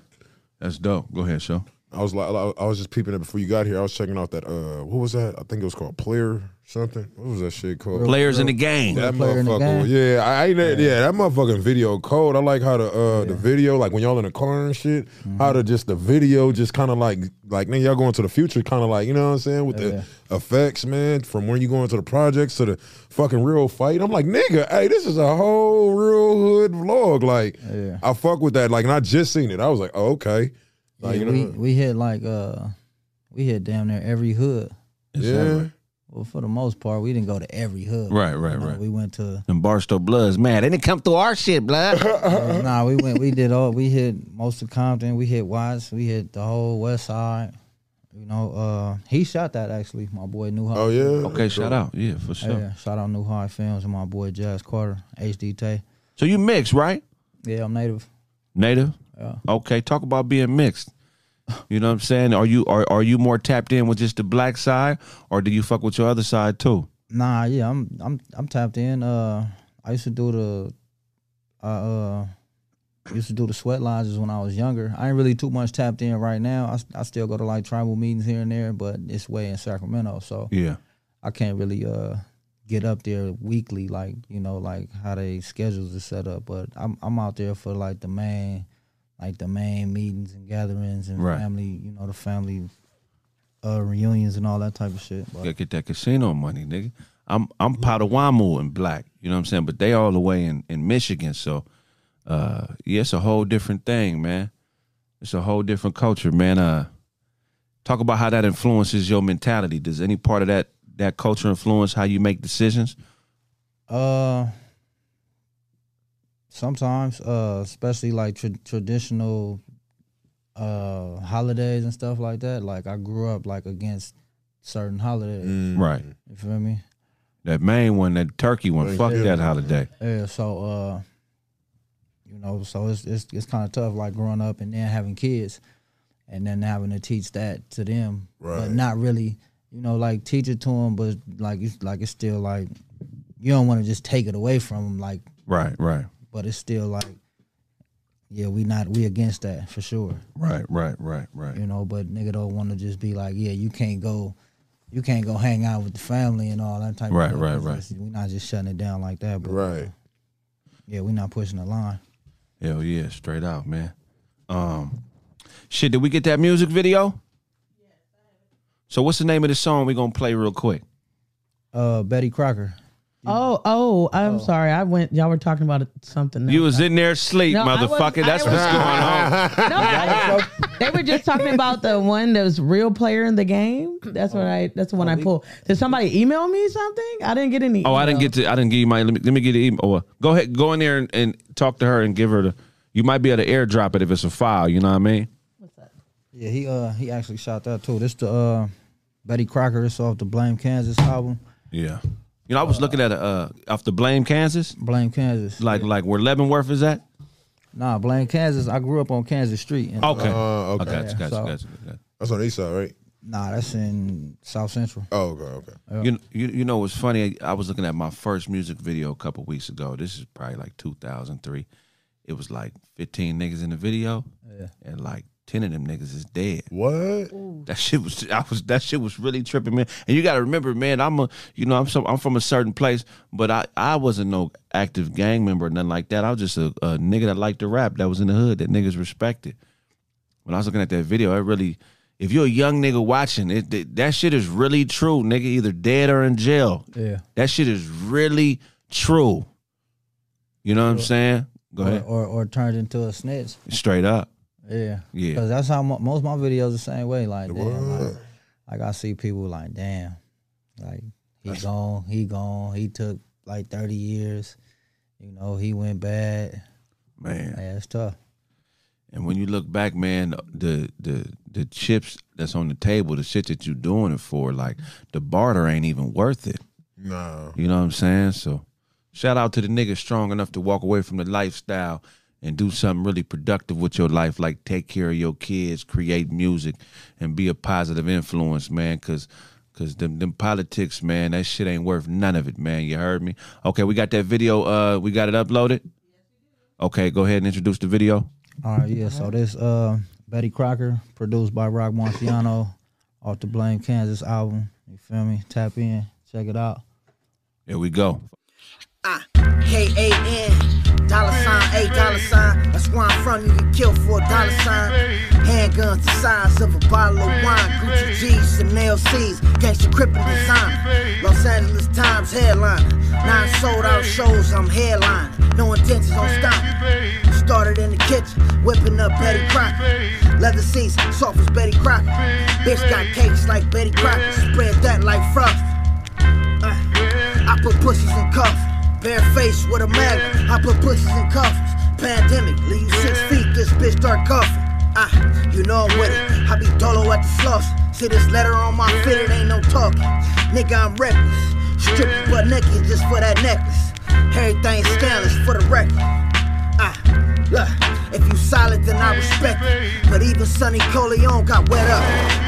that's dope. Go ahead, show. I was like, I was just peeping it before you got here. I was checking out that uh, what was that? I think it was called Player something. What was that shit called? Players in the game. That Player motherfucker, game. yeah, I ain't yeah. that motherfucking video code. I like how the uh the video, like when y'all in the car and shit, Mm-hmm. how the just the video just kind of like like nigga y'all going to the future, kind of like you know what I'm saying with Yeah. the effects, man. From when you going to the projects to the fucking real fight, I'm like nigga, hey, this is a whole real hood vlog. Like Yeah. I fuck with that. Like, and I just seen it. I was like, oh, okay, like Yeah, you we know, we hit like uh we hit damn near every hood. yeah. Well, for the most part, we didn't go to every hood. Right, right, You know, right. We went to Them Barstow Bloods, man. They didn't come through our shit, blood. [LAUGHS] Uh, nah, we went. We did all. We hit most of Compton. We hit Watts. We hit the whole West Side. You know, uh, he shot that actually. My boy New High. Oh yeah. okay, shout out. Yeah, for sure. Yeah, shout out New High Films and my boy Jazz Carter, HD Tay. So you mixed, right? Yeah, I'm native. Native. Yeah. Okay, talk about being mixed. You know what I'm saying? Are you are are you more tapped in with just the black side, or do you fuck with your other side too? Nah, yeah, I'm I'm I'm tapped in. Uh, I used to do the, uh, uh used to do the sweat lodges when I was younger. I ain't really too much tapped in right now. I, I still go to like tribal meetings here and there, but it's way in Sacramento, so Yeah. I can't really uh get up there weekly like you know like how they schedules is set up. But I'm I'm out there for like the main like the main meetings and gatherings and Right. family you know the family uh reunions and all that type of shit. But Gotta get that casino money, nigga. I'm I'm Potawatomi and black. You know what I'm saying? But they all the way in, in Michigan, so uh yeah, it's a whole different thing, man. It's a whole different culture, man. Uh talk about how that influences your mentality. Does any part of that that culture influence how you make decisions? Uh, sometimes, uh, especially like tra- traditional uh holidays and stuff like that. Like I grew up like against certain holidays. Mm. Right. You feel me? That main one, that turkey one. Fuck that holiday. Yeah, so uh, you know, so it's it's it's kind of tough, like growing up and then having kids, and then having to teach that to them, Right. but not really, you know, like teach it to them, but like it's like it's still like you don't want to just take it away from them, like, Right, right, but it's still like, yeah, we not we against that for sure, right, right, right, right. you know, but nigga don't want to just be like, yeah, you can't go. You can't go hang out with the family and all that type Right, of right, stuff. right. We're not just shutting it down like that, but Right. yeah, we're not pushing the line. Hell yeah, straight out, man. Um, shit, did we get that music video? Yeah. So what's the name of the song we gonna play real quick? Uh, Betty Crocker. Oh, oh, I'm sorry. I went. Y'all were talking about something. You else. was in there asleep, No, I motherfucker. wasn't- That's I what's wasn't- going on. [LAUGHS] No, I- they were just talking about the one that was real player in the game. That's what I. That's the one I pulled. Did somebody email me something? I didn't get any. Oh, I didn't email. get to. I didn't give you my. Let me, let me get the email. Oh, go ahead. Go in there and, and talk to her and give her the. You might be able to airdrop it if it's a file. You know what I mean? What's that? Yeah, he uh he actually shot that too. This the uh Betty Crocker. This off the Blame Kansas album. Yeah. You know, I was looking at a uh, off the Blame, Kansas, Blame Kansas. like like where Leavenworth is at. Nah, Blame Kansas. I grew up on Kansas Street. And, Okay. Uh, okay. I got you, got so- got you, got. That's on the east side, right? Nah, that's in South Central. Oh, okay, okay. You, you you know what's funny? I was looking at my first music video a couple weeks ago. This is probably like 2003. It was like 15 niggas in the video, Yeah. and like 10 of them niggas is dead. What? That shit was I was that shit was really tripping, man. And you got to remember, man, I'm a you know I'm some, I'm from a certain place, but I I wasn't no active gang member or nothing like that. I was just a, a nigga that liked to rap that was in the hood that niggas respected. When I was looking at that video, it really if you're a young nigga watching it, that- that shit is really true, nigga. Either dead or in jail. Yeah. That shit is really true. You know what I'm saying? Go Or, ahead. or or turned into a snitch. Straight up. Yeah. Yeah. Because that's how mo- most of my videos the same way. Like, damn, like, like I see people like, damn, like he gone, he gone, he took like thirty years. You know, he went bad. Man. Yeah, it's tough. And when you look back, man, the the the chips that's on the table, the shit that you're doing it for, like the barter ain't even worth it. No. You know what I'm saying? So shout out to the niggas strong enough to walk away from the lifestyle and do something really productive with your life, like take care of your kids, create music, and be a positive influence, man. Cause Cause them them politics, man, that shit ain't worth none of it, man. You heard me? Okay, we got that video. Uh, we got it uploaded. Okay, go ahead and introduce the video. All right, yeah. So this uh Betty Crocker, produced by Rock Marciano, off the Blame Kansas album. You feel me? Tap in, check it out. Here we go. K A From. You get killed for a dollar sign. Handguns the size of a bottle of wine. Gucci G's, Chanel C's, gangsta crippin' design. Los Angeles Times headline. Nine sold out shows, I'm headline. No intentions on stopping. Started in the kitchen, whipping up Betty Crocker. Leather seats, soft as Betty Crocker. Bitch got cakes like Betty Crocker. Spread that like frost. Uh, I put pussies in cuffs. Bare face with a magnet. I put pussies in cuffs. Pandemic, leave six feet. This bitch start coughing. Ah, you know I'm with it. I be dolo at the floss. See this letter on my fit, it ain't no talking. Nigga, I'm reckless. Stripping butt naked just for that necklace. Everything scandalous for the record. Ah, look, if you solid, then I respect it. But even Sonny Corleone got wet up.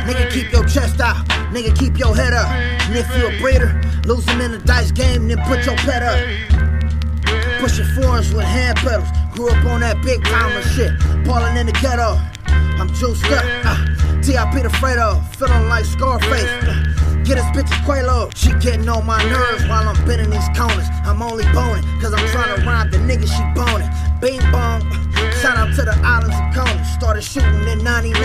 Nigga, keep your chest out. Nigga, keep your head up. And if you a breeder, losing in the dice game, then put your pet up. Pushing foreigns with hand pedals. Grew up on that big timer shit. Ballin' in the ghetto. I'm juiced up. Uh, T.I.P. the Fredo. Feeling like Scarface. Uh, Get this bitch a Quelo. She getting on my nerves while I'm bending these corners. I'm only boning, cause I'm trying to rhyme the nigga she boning. Bing bong. Shout out to the islands of Coney. Started shooting in 99.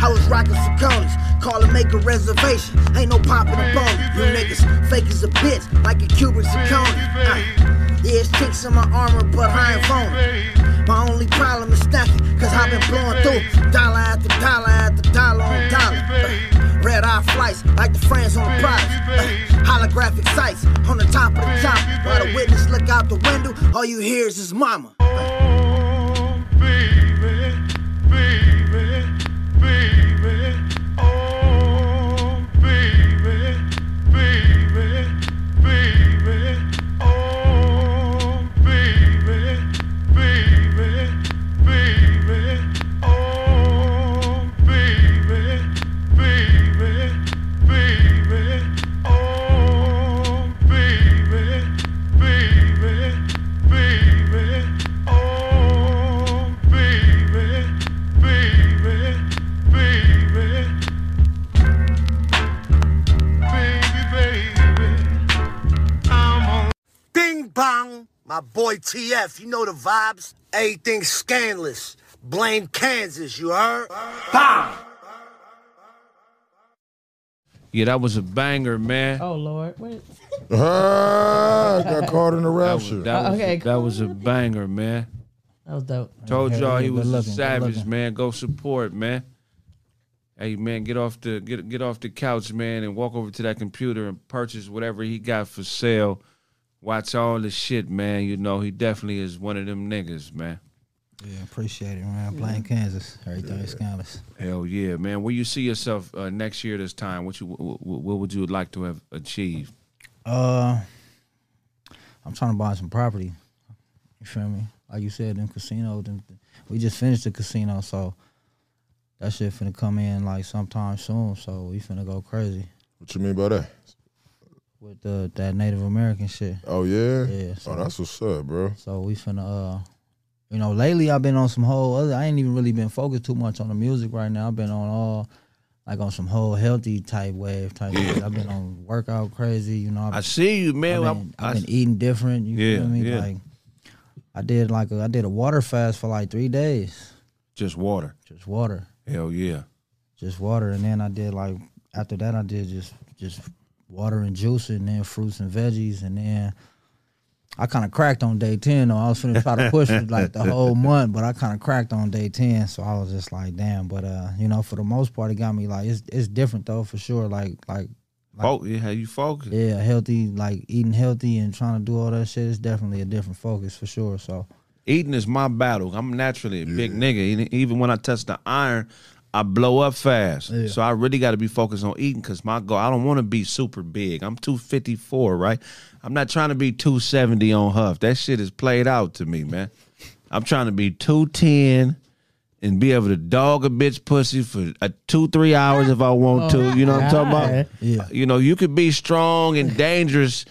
I was rocking some Saucony's. Call and make a reservation. Ain't no popping a bone. You niggas fake as a bitch, like a Cuban Saucony. Uh, yeah, it's chinks in my armor, but I ain't phony. My only problem is stacking, cause I've been blowing through dollar after dollar after dollar on dollar. Uh, red eye flights, like the friends on the prize. Uh, holographic sights on the top of the top. While the witness look out the window, all you hear is his mama. Oh, My boy TF, you know the vibes. Everything scandalous. Blame Kansas, you heard? Yeah, that was a banger, man. Oh Lord, wait. Ah, got [LAUGHS] caught in the that was, rapture. that, was, Okay, that was a banger, man. That was dope. Told Yeah, y'all he was a savage, man. Go support, man. Hey man, get off the get get off the couch, man, and walk over to that computer and purchase whatever he got for sale. Watch all the shit, man. You know he definitely is one of them niggas, man. Yeah, appreciate it, man. Blame Kansas, everything is scandalous. Hell yeah, man. Where you see yourself uh, next year this time? What you what, what would you like to have achieved? Uh, I'm trying to buy some property. You feel me? Like you said, in casinos, and we just finished the casino, so that shit finna come in like sometime soon. So we finna go crazy What you mean by that? With the that Native American shit. Oh yeah. Yeah, so- oh, that's what's up, bro. So we finna, uh, you know, lately I've been on some whole other. I ain't even really been focused too much on the music right now. I've been on all. Like on some whole healthy type wave type. shit. I've been on workout crazy, you know. I've I see you, man. I've been, I- I've been eating different. You Yeah, feel me? yeah. Like I did like a, I did a water fast for like three days. just water. Just water. Hell yeah. Just water. And then I did like after that I did just just water and juice and then fruits and veggies and then I kind of cracked on day ten though. I was finna try to push it [LAUGHS] like the whole month, but I kind of cracked on day ten, so I was just like, damn. But uh, you know, for the most part, it got me like it's it's different though for sure. Like like Fo- yeah, how you focus? yeah, healthy, like eating healthy and trying to do all that shit is definitely a different focus for sure. So Eating is my battle. I'm naturally a big nigga. Even when I touch the iron, I blow up fast. Yeah. So I really got to be focused on eating because my goal. I don't want to be super big. I'm 254, right? I'm not trying to be 270 on Huff. That shit is played out to me, man. I'm trying to be 210 and be able to dog a bitch pussy for a two, three hours if I want to. You know what I'm talking about? Yeah. Uh, you know, you could be strong and dangerous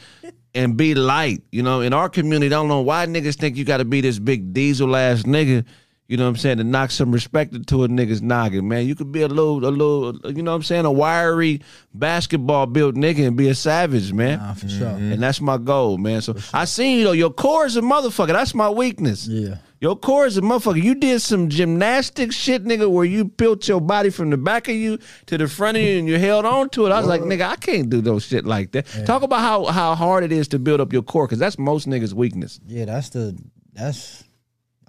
and be light. You know, in our community, I don't know why niggas think you got to be this big diesel ass nigga. You know what I'm saying? To knock some respect into a nigga's noggin, man. You could be a little, a little, you know what I'm saying? A wiry basketball built nigga and be a savage, man. nah, for sure. And that's my goal, man. So I seen you know your core is a motherfucker. That's my weakness. Yeah. Your core is a motherfucker. You did some gymnastic shit, nigga, where you built your body from the back of you to the front of you and you held on to it. I was like, nigga, I can't do those shit like that. Talk about how how hard it is to build up your core, because that's most niggas' weakness. Yeah, that's the that's.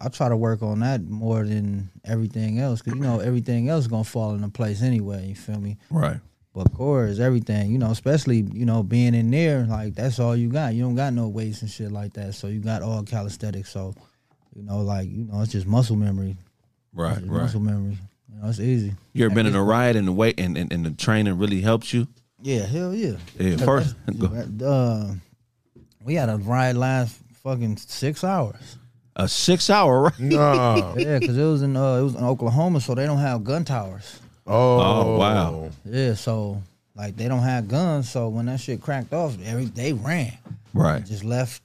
I try to work on that more than everything else, cause you know everything else is gonna fall into place anyway. You feel me? Right. But core is everything, you know. Especially you know being in there, like that's all you got. You don't got no weights and shit like that, so you got all calisthenics. So, you know, like you know, it's just muscle memory. Right, It's muscle memory. You know, it's easy. You ever been in a ride and the weight and, and, and the training really helps you? Yeah, hell yeah. Yeah, first. Uh, we had a ride last fucking six hours. A six hour ride. Nah. [LAUGHS] Yeah, because it was in uh, it was in Oklahoma, so they don't have gun towers. Oh, Oh, wow. Yeah, so like they don't have guns, so when that shit cracked off, every they ran, Right. just left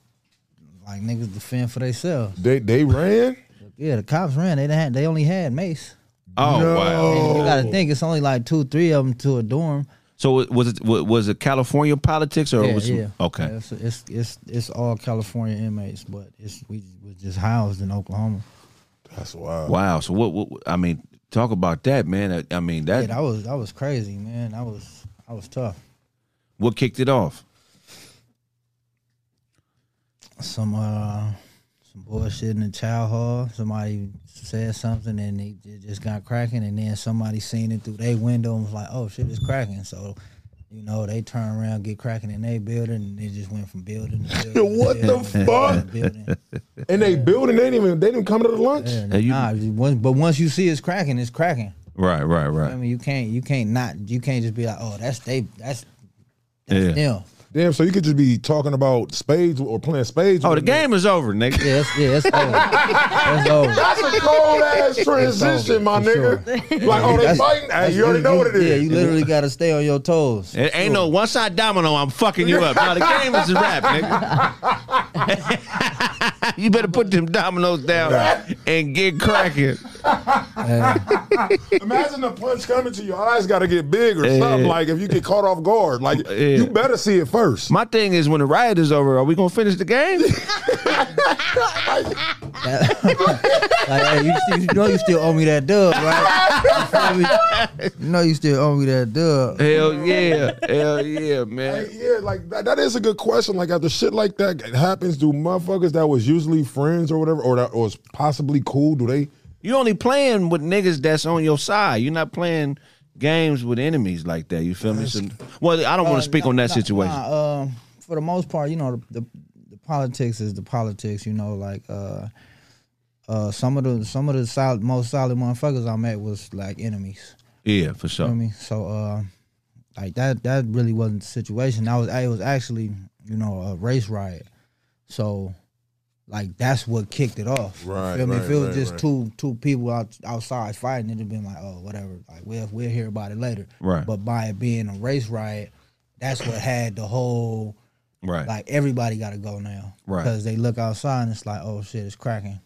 like niggas to fend for themselves. They they ran. Yeah, the cops ran. They didn't have, they only had mace. Oh No. wow. And you got to think it's only like two, three of them to a dorm. So was it was it California politics or yeah, was yeah. okay? Yeah, it's, it's it's it's all California inmates, but it's we was just housed in Oklahoma. That's wild. Wow. So what, what? I mean, talk about that, man. I, I mean that. Yeah, that was that was crazy, man. That was that was tough. what kicked it off? some uh some bullshit in the child hall. Somebody said something and they it just got cracking, and then somebody seen it through their window and was like, "Oh shit, it's cracking." So. You know, they turn around, get cracking in their building, and they just went from building to [LAUGHS] building. to What the building to fuck? building. And [LAUGHS] they building. They didn't even. They didn't come to the lunch. Yeah, you- nah, once- but once you see it's cracking, it's cracking. Right, right, right. I mean, you can't, you can't not, you can't just be like, "Oh, that's they, that's, that's Yeah. them." Damn. So you could just be talking about spades or playing spades. Oh, the them. game is over, nigga. Yeah, it's, yeah, it's over. That's [LAUGHS] over. That's a cold ass transition, my for nigga. Like, oh, they That's- fighting? Hey, That's- you already know what it is. Yeah, you literally got to stay on your toes. It ain't no one side domino. I'm fucking you up. No, the game is a wrap, nigga. [LAUGHS] [LAUGHS] you better put them dominoes down and get cracking. [LAUGHS] Imagine the punch coming to your eyes. Got to get big or something. Like if you get caught off guard, like Yeah. you better see it first. My thing is, when the riot is over, are we gonna finish the game? [LAUGHS] Like, hey, you, still, you know you still owe me that dub, right? You? You know you still owe me that dub. Hell yeah, hell yeah, man. Like, yeah, like that, that is a good question. Like after shit like that happens, do motherfuckers that was usually friends or whatever, or that was possibly cool, do they? You only playing with niggas that's on your side. You're not playing games with enemies like that. You feel me? So, well, I don't want Uh, to speak nah, on that nah, situation. nah, um, for the most part, you know, the, the the politics is the politics. You know, like uh, uh, some of the some of the solid, most solid motherfuckers I met was like enemies. yeah, for You sure. know I mean? So uh, like that that really wasn't the situation. That was it was actually you know a race riot. So like that's what kicked it off. You Right, feel me? if it was right, just right. two two people out, outside fighting, it'd have been like, oh, whatever. Like we'll we'll hear about it later. Right. But by it being a race riot, that's what had the whole Right. like everybody got to go now. Right. Because they look outside and it's like, oh shit, it's cracking.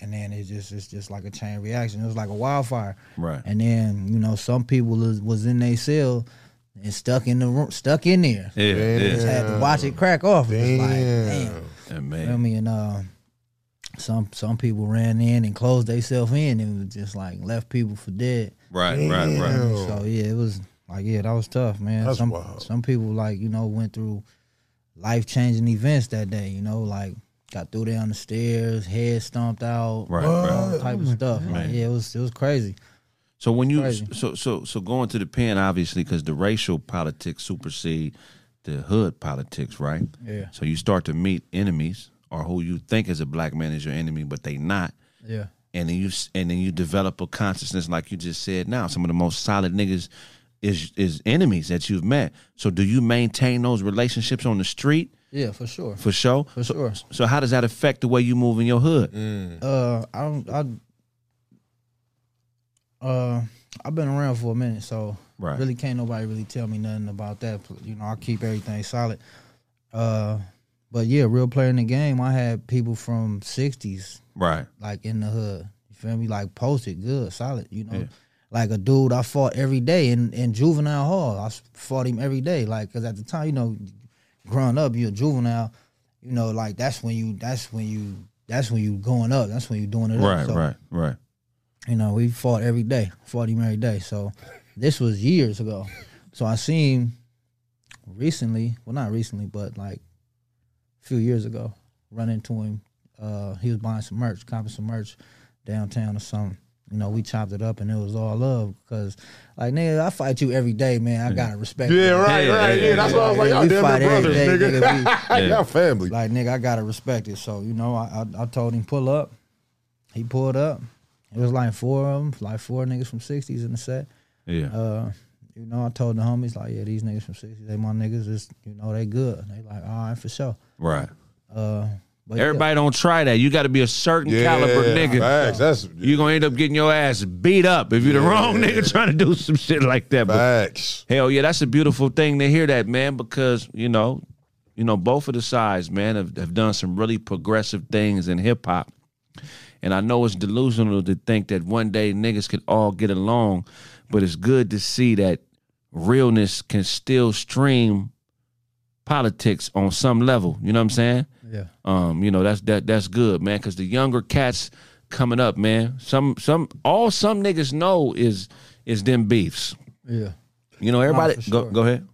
And then it's just it's just like a chain reaction. It was like a wildfire. Right. And then you know some people was, was in their cell and stuck in the room, stuck in there. yeah, Just yeah. had to watch it crack off. It was like, Damn. Damn. Yeah, You know what I mean? Uh, some some people ran in and closed themselves in and was just like left people for dead. Right, right, right. So yeah, it was like yeah, that was tough, man. That's some wild. some people like you know went through life changing events that day. You know, like got through down the stairs, head stomped out, Right, all right. type of stuff. Like, yeah, it was it was crazy. So when you Crazy. so so so going to the pen, obviously, because the racial politics supersede the hood politics, right? Yeah. So you start to meet enemies or who you think is a black man is your enemy, but they not. Yeah. and then you and then you develop a consciousness like you just said now some of the most solid niggas is is enemies that you've met so do you maintain those relationships on the street Yeah, for sure. for sure For so, sure. so how does that affect the way you move in your hood Uh, I don't. I. Uh, I've been around for a minute, so Right. really can't nobody really tell me nothing about that. You know, I keep everything solid. Uh, but yeah, real player in the game. I had people from '60s right like in the hood. You feel me? Like posted good, solid. You know, like a dude I fought every day in in juvenile hall. I fought him every day. Like, cause at the time, you know, growing up, you're a juvenile. You know, like that's when you that's when you that's when you going up. That's when you doing it. up. right So, right right You know, we fought every day. Fought him every day. So this was years ago. So I seen recently, well not recently, but like a few years ago, run into him. Uh, he was buying some merch, copping some merch downtown or something. You know, we chopped it up and it was all love because, like, nigga, I fight you every day, man. I gotta respect. Yeah, you. right, Yeah, right. yeah, Yeah, that's why I was like, y'all We damn fight near brothers, day, nigga. nigga. [LAUGHS] Y'all family. Like, nigga, I gotta respect it. So, you know, I, I I told him pull up. He pulled up. It was like four of them, like four niggas from sixties in the set. Yeah Uh, you know, I told the homies like, yeah, these niggas from sixties, they my niggas. Is you know, they good. They like, all right, for sure. right Uh, but yeah. everybody don't try that you got to be a certain caliber nigga Facts. That's you're gonna end up getting your ass beat up if you're the wrong nigga trying to do some shit like that but facts. Hell yeah, that's a beautiful thing to hear that, man, because, you know, you know, both of the sides, man, have, have done some really progressive things in hip hop. And I know it's delusional to think that one day niggas could all get along, but it's good to see that realness can still stream politics on some level. You know what I'm saying? yeah, Um, you know, that's that that's good, man, because the younger cats coming up, man, some some all some niggas know is is them beefs. yeah. You know, everybody for go go ahead.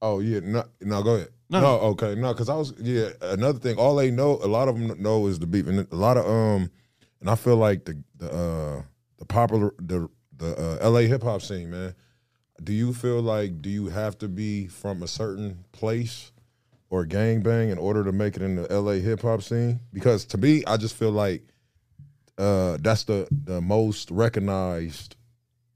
Oh yeah, no, no, go ahead. No. No, okay, no, because I was yeah. Another thing, all they know, a lot of them know is the beef, and a lot of um, and I feel like the the uh the popular the the uh, L.A. hip hop scene, man. Do you feel like do you have to be from a certain place or gangbang in order to make it in the L.A. hip hop scene? Because to me, I just feel like uh that's the the most recognized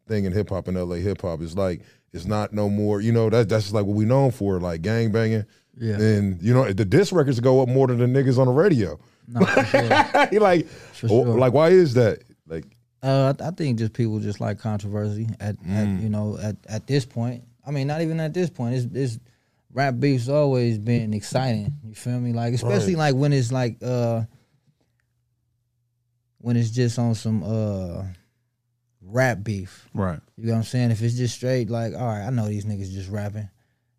thing in hip hop in LA hip hop. It's like it's not no more, you know, that that's just like what we known for, like gang banging. Yeah. And you know, the disc records go up more than the niggas on the radio. No, sure. [LAUGHS] Like sure. like why is that? Like Uh, I I think just people just like controversy at, at you know at, at this point. I mean, not even at this point. It's, it's rap beef's always been exciting. You feel me? Like especially like when it's like uh when it's just on some uh rap beef. Right. You know what I'm saying? If it's just straight like, all right, I know these niggas just rapping.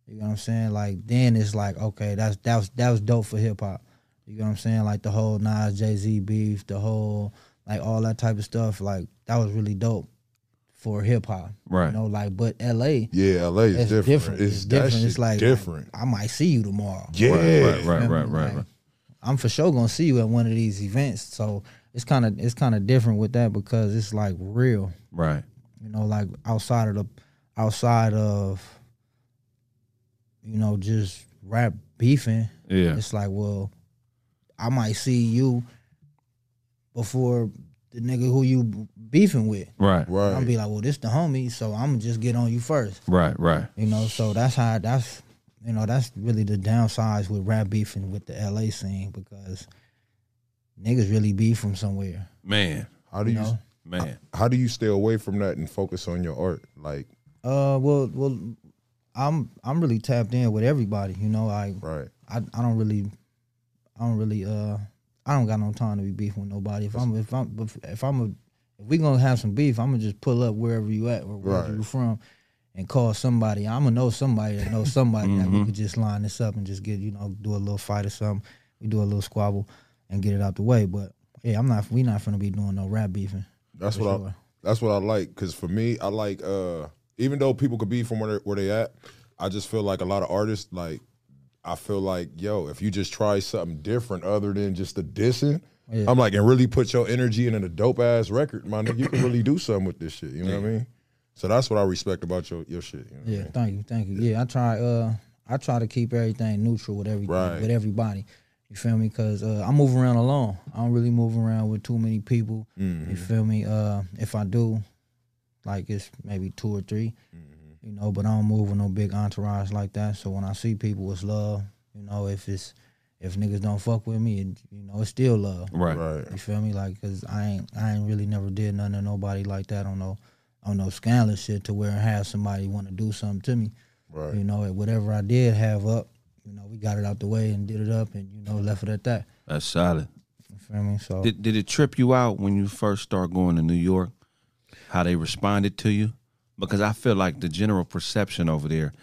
You know what I'm saying? Like then it's like, okay, that's that was that was dope for hip hop. You know what I'm saying? Like the whole Nas Jay Z beef, the whole like all that type of stuff. Like that was really dope for hip hop. Right. You know, like but L.A. Yeah, LA is It's different. different. It's, It's different. It's like different. I might see you tomorrow. yeah, Right, right, Feel me? right, right, Like, right. I'm for sure gonna see you at one of these events. So it's kind of it's kind of different with that because it's like real. Right. You know, like outside of the outside of you know just rap beefing. Yeah. It's like, well, I might see you before the nigga who you beefing with. Right. right. I'm be like, well, this the homie, so I'm gonna just get on you first. Right. Right. You know, so that's how that's you know that's really the downsides with rap beefing with the LA scene because niggas really beef from somewhere. Man. how do You you, know, Man. how do you stay away from that and focus on your art? Like, uh, well, well, I'm I'm really tapped in with everybody. You know, like right, I I don't really I don't really uh I don't got no time to be beefing with nobody. If I'm if I'm if, if I'm a if we gonna have some beef, I'm gonna just pull up wherever you at or wherever Right. you from and call somebody. I'm gonna know somebody that knows somebody that Mm-hmm. we could just line this up and just get you know do a little fight or something. We do a little squabble and get it out the way. But yeah, I'm not. We not gonna be doing no rap beefing. that's what I that's what I like. Cause for me, I like uh even though people could be from where they, where they at, I just feel like a lot of artists like I feel like yo, if you just try something different other than just the dissing. Yeah. I'm like, and really put your energy in a dope ass record, man. You can really do something with this shit. You know what I mean? So that's what I respect about your your shit. You know what I Yeah, mean? thank you, thank you. Yeah, I try. Uh, I try to keep everything neutral with everything, Right. with everybody. You feel me? Cause uh, I move around alone. I don't really move around with too many people. Mm-hmm. You feel me? Uh, if I do, like it's maybe two or 3 Mm-hmm. You know, but I don't move with no big entourage like that. So when I see people, it's love. You know, if it's if niggas don't fuck with me, it, you know, it's still love. Right. Right. You feel me? Like, cause I ain't, I ain't really never did nothing to nobody like that on no, on no scandalous shit to where I have somebody want to do something to me. Right. You know, whatever I did have up, you know, we got it out the way and did it up, and you know, left it at that. That's solid. You feel me? So Did did it trip you out when you first start going to New York? How they responded to you? Because I feel like the general perception over there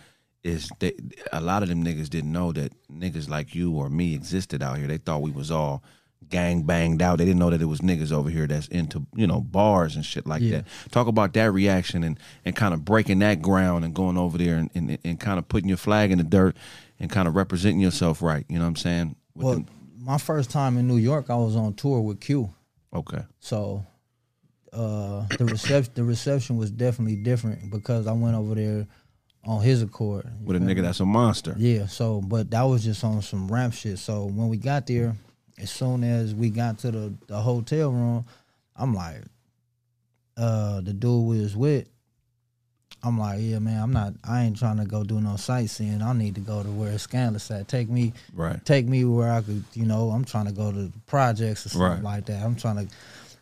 is that a lot of them niggas didn't know that niggas like you or me existed out here. They thought we was all gang banged out. They didn't know that it was niggas over here that's into, you know, bars and shit like Yeah. that. Talk about that reaction and, and kind of breaking that ground and going over there and, and, and kind of putting your flag in the dirt and kind of representing yourself right. You know what I'm saying? With well, them- my first time in New York, I was on tour with Q. okay. So uh, the reception, the reception was definitely different because I went over there on his accord. With a nigga me? that's a monster. Yeah, so but that was just on some rap shit. So when we got there, as soon as we got to the, the hotel room, I'm like, uh, the dude we was with, I'm like, yeah, man, I'm not I ain't trying to go do no sightseeing. I need to go to where it's scandalous at. Take me Right. take me where I could, you know, I'm trying to go to projects or something Right. like that. I'm trying to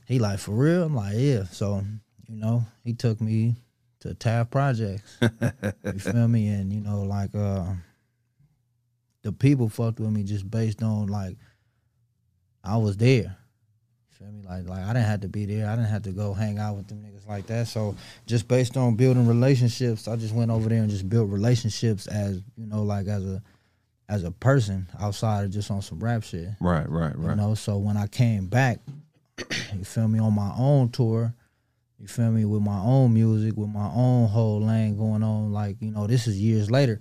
he like for real? I'm like, yeah. So, you know, he took me to Taft Projects. [LAUGHS] you feel me? And, you know, like uh the people fucked with me just based on like I was there. You feel me? Like like I didn't have to be there. I didn't have to go hang out with them niggas like that. So just based on building relationships, I just went over there and just built relationships as, you know, like as a as a person outside of just on some rap shit. Right, right, right. You know, so when I came back, [COUGHS] you feel me, on my own tour, you feel me, with my own music, with my own whole lane going on, like, you know, this is years later.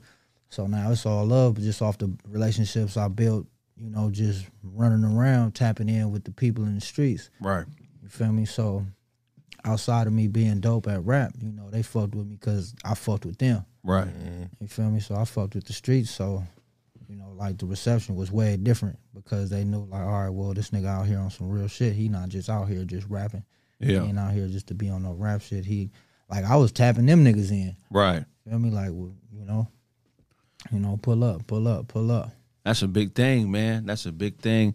So now it's all love, just off the relationships I built, you know, just running around, tapping in with the people in the streets. Right. You feel me? So outside of me being dope at rap, you know, they fucked with me because I fucked with them. Right. You feel me? So I fucked with the streets. So, you know, like the reception was way different because they knew, like, all right, well, this nigga out here on some real shit. He not just out here just rapping. Yeah. He ain't out here just to be on no rap shit. He, like, I was tapping them niggas in. Right. Feel me? Like, well, you know, you know, pull up, pull up, pull up. That's a big thing, man. That's a big thing.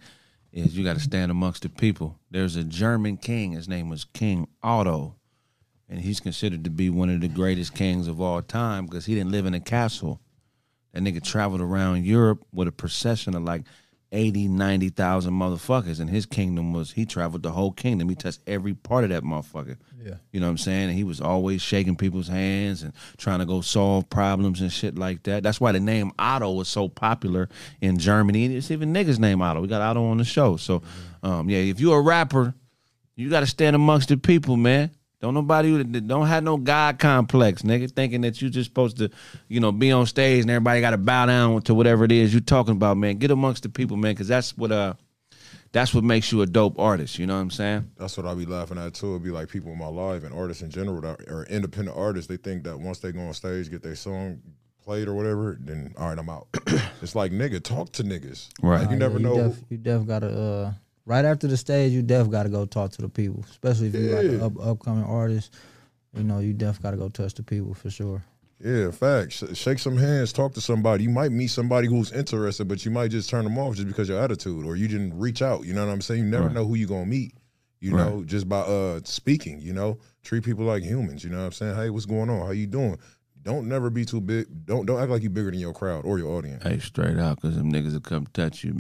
Is you got to stand amongst the people. There's a German king. His name was King Otto, and he's considered to be one of the greatest kings of all time because he didn't live in a castle. That nigga traveled around Europe with a procession of like 80, 90,000 motherfuckers. And his kingdom was, he traveled the whole kingdom. He touched every part of that motherfucker. Yeah. You know what I'm saying? And he was always shaking people's hands and trying to go solve problems and shit like that. That's why the name Otto was so popular in Germany. And it's even niggas named Otto. We got Otto on the show. So, um, yeah, if you're a rapper, you got to stand amongst the people, man. Don't nobody don't have no God complex, nigga, thinking that you just supposed to, you know, be on stage and everybody got to bow down to whatever it is you talking about, man. Get amongst the people, man, because that's what uh, that's what makes you a dope artist. You know what I'm saying? That's what I be laughing at too. It'd be like people in my life and artists in general that are independent artists. They think that once they go on stage, get their song played or whatever, then all right, I'm out. [CLEARS THROAT] it's like nigga, talk to niggas. Right. Like, you Nah, never yeah, know. You def, you def gotta uh, right after the stage, you def gotta go talk to the people, especially if you're like an up, upcoming artist. You know, you def gotta go touch the people for sure. Yeah, facts. Sh- shake some hands, talk to somebody. You might meet somebody who's interested, but you might just turn them off just because of your attitude, or you didn't reach out. You know what I'm saying? You never Right. know who you're gonna meet. You Right. know, just by uh speaking. You know, treat people like humans. You know what I'm saying? Hey, what's going on? How you doing? Don't never be too big. Don't don't act like you're bigger than your crowd or your audience. Hey, straight out, because them niggas will come touch you.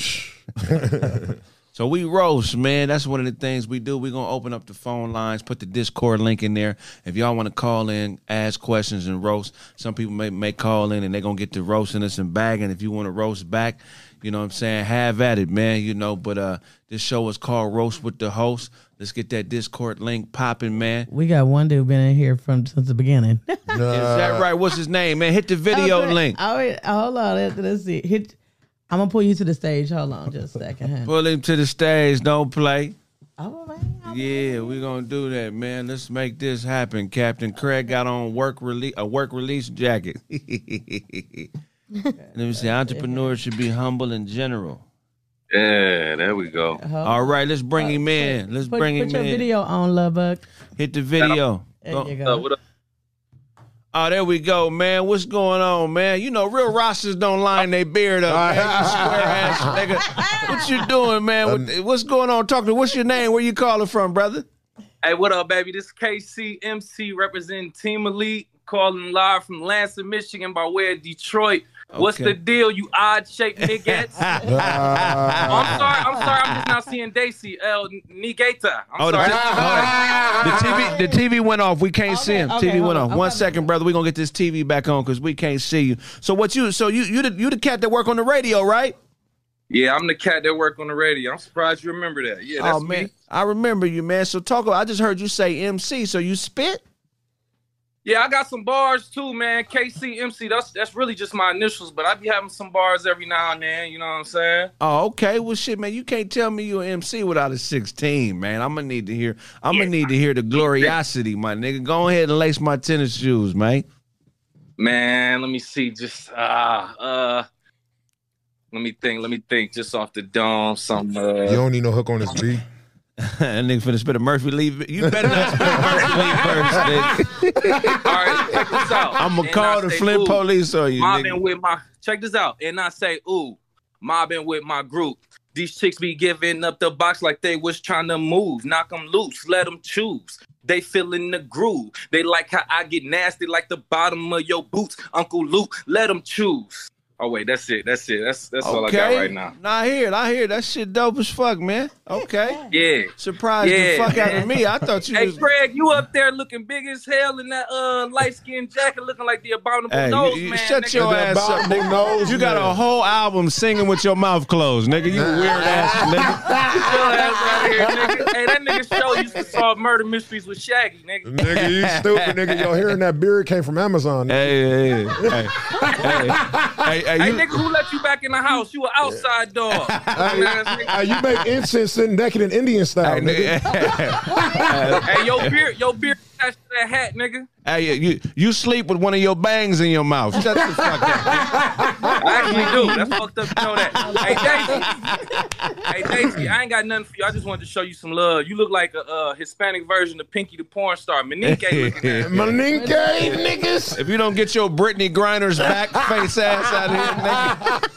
[LAUGHS] [LAUGHS] so we roast, man. That's one of the things we do. We're going to open up the phone lines, put the Discord link in there. If y'all want to call in, ask questions, and roast, some people may, may call in and they're going to get to roasting us and bagging. If you want to roast back, you know what I'm saying? Have at it, man. You know, but uh, this show is called Roast with the Host. Let's get that Discord link popping, man. We got one dude been in here from since the beginning. [LAUGHS] Is that right? What's his name, man? Hit the video Okay. link. Oh, wait, hold on. Let- Let's see. Hit. I'm gonna pull you to the stage. Hold on, just a second. huh? Pull him to the stage. Don't play. Oh, man. Yeah, we're gonna do that, man. Let's make this happen. Captain Craig got on work release a work release jacket. [LAUGHS] Let me see. Entrepreneurs should be humble in general. Yeah, there we go. All right, let's bring him in. Let's Put, bring him in. put him your video on, Lubbock. Hit the video. There Go- you Uh, go. what up? Oh, there we go, man. What's going on, man? You know, real rosters don't line their beard up, man. You square ass [LAUGHS] nigga. What you doing, man? What, um, what's going on? Talk to. What's your name? Where you calling from, brother? Hey, what up, baby? This is KCMC representing Team Elite, calling live from Lansing, Michigan by way of Detroit. What's the deal, you odd shaped niggas? [LAUGHS] I'm sorry, I'm sorry, I'm just not seeing Daisy. El Nigata. I'm Oh, the, sorry. [LAUGHS] the TV, the TV went off. We can't see him. okay, TV went on. off. I'm One about second, brother. We are gonna get this TV back on because we can't see you. So what you? So you you the you the cat that work on the radio, right? Yeah, I'm the cat that work on the radio. I'm surprised you remember that. Yeah, that's oh man, me. I remember you, man. So talk. I just heard you say MC. So you spit? Yeah, I got some bars too, man. KCMC. That's that's really just my initials, but I be having some bars every now and then. You know what I'm saying? Oh, okay. Well, shit, man. You can't tell me you an MC without a sixteen, man. I'm gonna need to hear. I'm gonna need to hear the gloriosity, my nigga. Go ahead and lace my tennis shoes, man. Man, let me see. Just ah, uh, let me think. Let me think. Just off the dome, some. You Uh, don't need no hook on this beat. [LAUGHS] that nigga finna spit a Murphy leave. You better not spit a Murphy leave first, nigga. [LAUGHS] all right, check this out. I'm gonna call the Flint ooh, police on you, Mobbing nigga. with my. Check this out, and I say, ooh, mobbing with my group. These chicks be giving up the box like they was trying to move. Knock them loose, let them choose. They feeling the groove. They like how I get nasty like the bottom of your boots. Uncle Luke, let them choose. Oh wait, that's it. That's it. That's that's all I got right now. Nah, I hear it. I hear it. That shit dope as fuck, man. Okay. Yeah. Surprised the fuck out of me. I thought [LAUGHS] you Hey was. Craig, you up there looking big as hell in that uh light skinned jacket, looking like the abominable Hey, nose you, you man. shut nigga. your ass up, nigga. nose You got man. a whole album singing with your mouth closed, nigga. You weird ass [LAUGHS] nigga. Get your ass out here, nigga. Hey, that nigga show used to solve murder mysteries with Shaggy, nigga. nigga, you stupid nigga. Yo, hearing that beard came from Amazon. nigga. Hey, hey, hey, [LAUGHS] hey, hey, hey, Hey, you, nigga, who let you back in the house? You an outside dog. [LAUGHS] Hey, hey, you make incense sitting naked in Indian style, hey, nigga. nigga. [LAUGHS] Hey, your beard, your beard attached to that hat, nigga. Hey, you you sleep with one of your bangs in your mouth. Shut the fuck up. I actually do. That's fucked up. You know that. Hey, Daisy. Hey, Daisy. I ain't got nothing for you. I just wanted to show you some love. You look like a uh, Hispanic version of Pinky the porn star. Meninque looking at. [LAUGHS] Maninke niggas. If you don't get your Brittney Griner's back face ass out of here, nigga.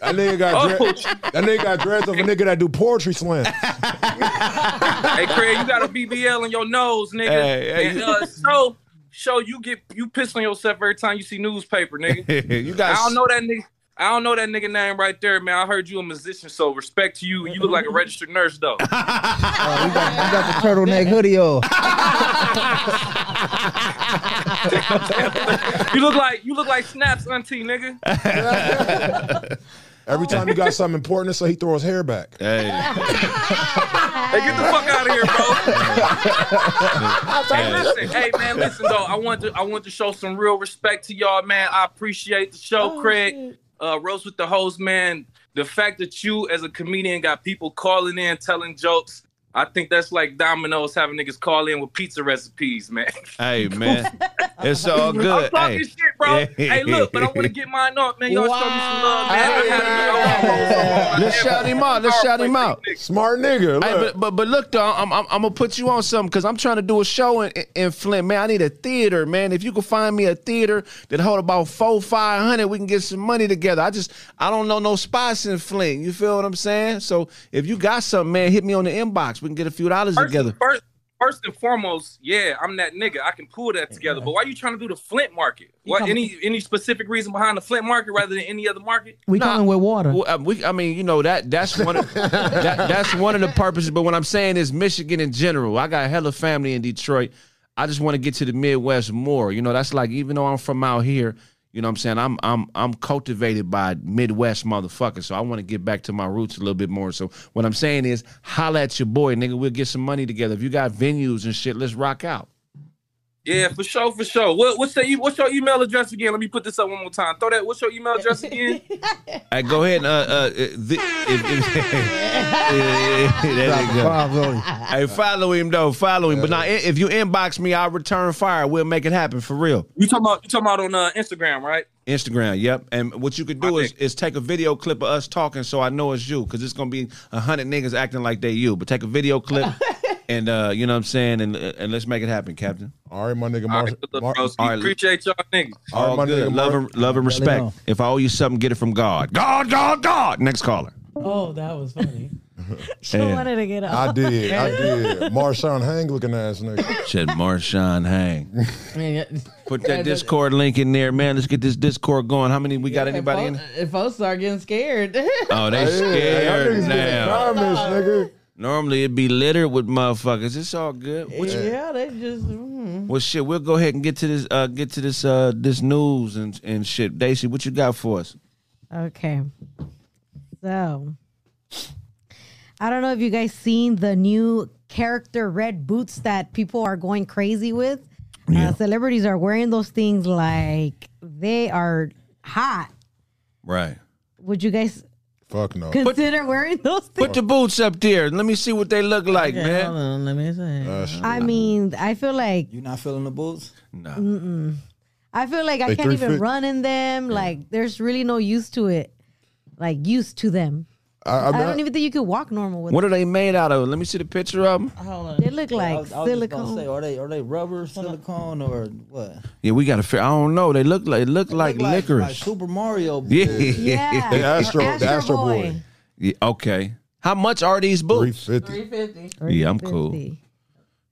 That nigga got Oh, dread, that nigga got dreads of a nigga that do poetry slams. hey, Craig, you got a BBL in your nose, nigga. Hey, hey, and uh, so, show you get you piss on yourself every time you see newspaper, nigga. [LAUGHS] you got I don't know that nigga. I don't know that nigga name right there, man. I heard you a musician, so respect to you. You look like a registered nurse, though. [LAUGHS] Oh, you, got, you got the turtleneck hoodie on. [LAUGHS] you look like you look like Snaps auntie, nigga. Every time you got something important to say, he throws his hair back. Hey, Hey, get the fuck out of here, bro. hey, listen, hey man, listen though. I want to I want to show some real respect to y'all, man. I appreciate the show, Craig. Uh, Roast with the host, man. The fact that you, as a comedian, got people calling in, telling jokes. I think that's like Domino's having niggas call in with pizza recipes, man. [LAUGHS] hey, man, it's all good. I'm good. talking Hey, shit, bro. hey, [LAUGHS] look, but I want to get mine up, man. Y'all show me some love, man. I had a- Let's shout him out. Let's shout him out. Smart nigga. Hey, but, but but look though, I'm, I'm I'm gonna put you on something because I'm trying to do a show in, in Flint, man. I need a theater, man. If you can find me a theater that hold about four five hundred, we can get some money together. I just I don't know no spots in Flint. You feel what I'm saying? So if you got something, man, hit me on the inbox. We can get a few dollars First, together. first, first and foremost, yeah, I'm that nigga. I can pull that together. But why are you trying to do the Flint market? What come- any any specific reason behind the Flint market rather than any other market? We coming with water. Well, uh, we, I mean, you know that that's one of that, that's one of the purposes. But what I'm saying is Michigan in general. I got a hella family in Detroit. I just want to get to the Midwest more. You know, that's like even though I'm from out here, you know what I'm saying? I'm I'm I'm cultivated by Midwest motherfuckers. So I want to get back to my roots a little bit more. So what I'm saying is holla at your boy, nigga. We'll get some money together. If you got venues and shit, let's rock out. Yeah, for sure, for sure. What, what's the, e- what's your email address again? Let me put this up one more time. Throw that. What's your email address again? [LAUGHS] Hey, go ahead and uh uh the, if, if, [LAUGHS] there you go. Bob's. Hey, follow him though. Follow him. But now, if you inbox me, I'll return fire. We'll make it happen for real. you talking about you talking about on uh, Instagram, right? Instagram, yep. And what you could do is, is take a video clip of us talking, so I know it's you, because it's gonna be a hundred niggas acting like they you. But take a video clip, [LAUGHS] and uh, you know what I'm saying, and and let's make it happen, Captain. All right, my nigga. All Mar- right, good Mar- all right. Appreciate y'all niggas. All right, All my good. nigga, Love and love and respect. If I owe you something, get it from God. God, God, God. Next caller. Oh, that was funny. [LAUGHS] She Yeah. wanted to get up. I did. I [LAUGHS] did. Marshawn Hang looking ass nigga. Said Marshawn Hang. [LAUGHS] Man, Put that Discord link in there, man. Let's get this Discord going. How many we got? Anybody in? If folks, if folks start getting scared. Oh, they Hey, y'all scared niggas getting now. anonymous, nigga. Normally it'd be littered with motherfuckers. It's all good. What you- yeah, they just. mm. well, shit. We'll go ahead and get to this. Uh, get to this. Uh, this news and and shit. Daisy, what you got for us? Okay. So, I don't know if you guys seen the new character red boots that people are going crazy with. Yeah. Uh, celebrities are wearing those things like they are hot. Right. Would you guys Fuck no. consider wearing those things? Put the boots up there. Let me see what they look like, Yeah, man. hold on, let me see. Uh, I mean, I feel like you're not feeling the boots? No. I feel like I They can't even 350. run in them. Like there's really no use to it. Like used to them. I, I, I mean, don't even think you could walk normal with them. What them. are they made out of? Let me see the picture of them. Hold on. They look I like was, I was just gonna silicone. say, are they are they rubber, silicone, or what? Yeah, we got to figure. I don't know. They look like look like Look like, licorice. like Super Mario. [LAUGHS] yeah. yeah. [LAUGHS] The Astro- Or the Astro Boy. Yeah, Okay. How much are these boots? 350. 350. Yeah, I'm cool. 350.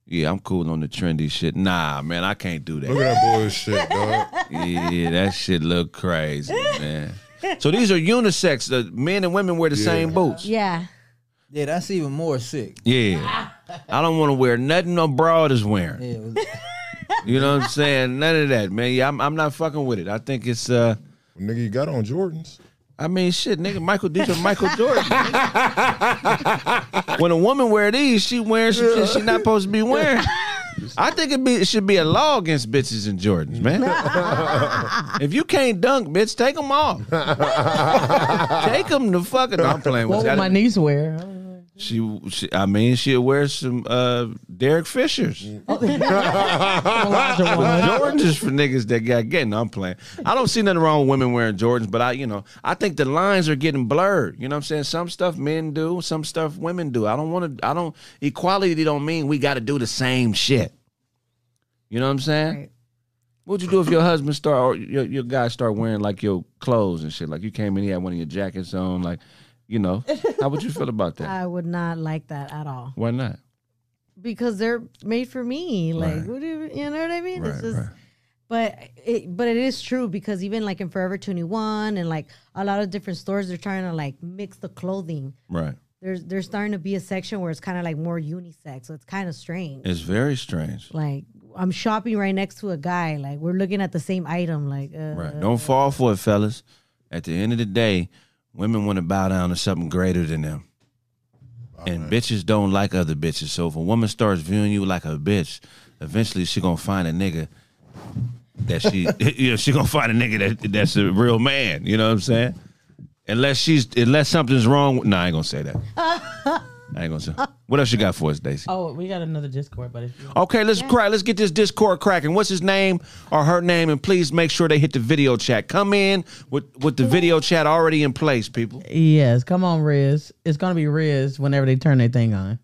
Yeah, I'm cool on the trendy shit. Nah, man, I can't do that. Look that. at that bullshit, dog. [LAUGHS] Yeah, that shit look crazy, man. So these are unisex. The men and women wear the same boots. Yeah. Yeah, that's even more sick. Yeah. I don't want to wear nothing no broad is wearing. Yeah, [LAUGHS] You know what I'm saying? None of that, man. Yeah, I'm, I'm not fucking with it. I think it's uh Nigga, you got on Jordans. I mean shit, nigga, Michael these are Michael Jordan. nigga. [LAUGHS] when a woman wear these, she wearing some shit she not supposed to be wearing. [LAUGHS] I think it be it should be a law against bitches and Jordans, man. [LAUGHS] if you can't dunk, bitch, take them off. [LAUGHS] take them the fucking. No, I'm playing with What you. would my niece wear? She, she, I mean, she'll wear some uh, Derek Fishers. [LAUGHS] [LAUGHS] Jordans is for niggas that got getting. I'm playing. I don't see nothing wrong with women wearing Jordans, but I, you know, I think the lines are getting blurred. You know what I'm saying? Some stuff men do, some stuff women do. I don't want to. I don't. Equality don't mean we got to do the same shit. You know what I'm saying? Right. What'd you do if your husband start or your your guy start wearing like your clothes and shit? Like you came in, he had one of your jackets on, like, you know, how would you feel about that? [LAUGHS] I would not like that at all Why not? because they're made for me. Like, Right. what do you, you know what I mean? Right, it's just, right. But it but it is true because even like in Forever 21 and like a lot of different stores, they're trying to like mix the clothing. Right. There's there's starting to be a section where it's kind of like more unisex, so it's kind of strange. It's very strange. Like I'm shopping right next to a guy, like we're looking at the same item. Like uh, Right. Don't fall for it, fellas. At the end of the day, women want to bow down to something greater than them. And bitches don't like other bitches. So if a woman starts viewing you like a bitch, eventually she gonna find a nigga that she [LAUGHS] [LAUGHS] you know, she gonna find a nigga that that's a real man. You know what I'm saying? Unless she's unless something's wrong. with- Nah, I ain't gonna say that. [LAUGHS] I ain't gonna say. What else you got for us, Daisy? Oh, we got another Discord, but if you Okay, let's crack. Let's get this Discord cracking. What's his name or her name? And please make sure they hit the video chat. Come in with with the video chat already in place, people. Yes, come on, Riz. It's gonna be Riz whenever they turn their thing on.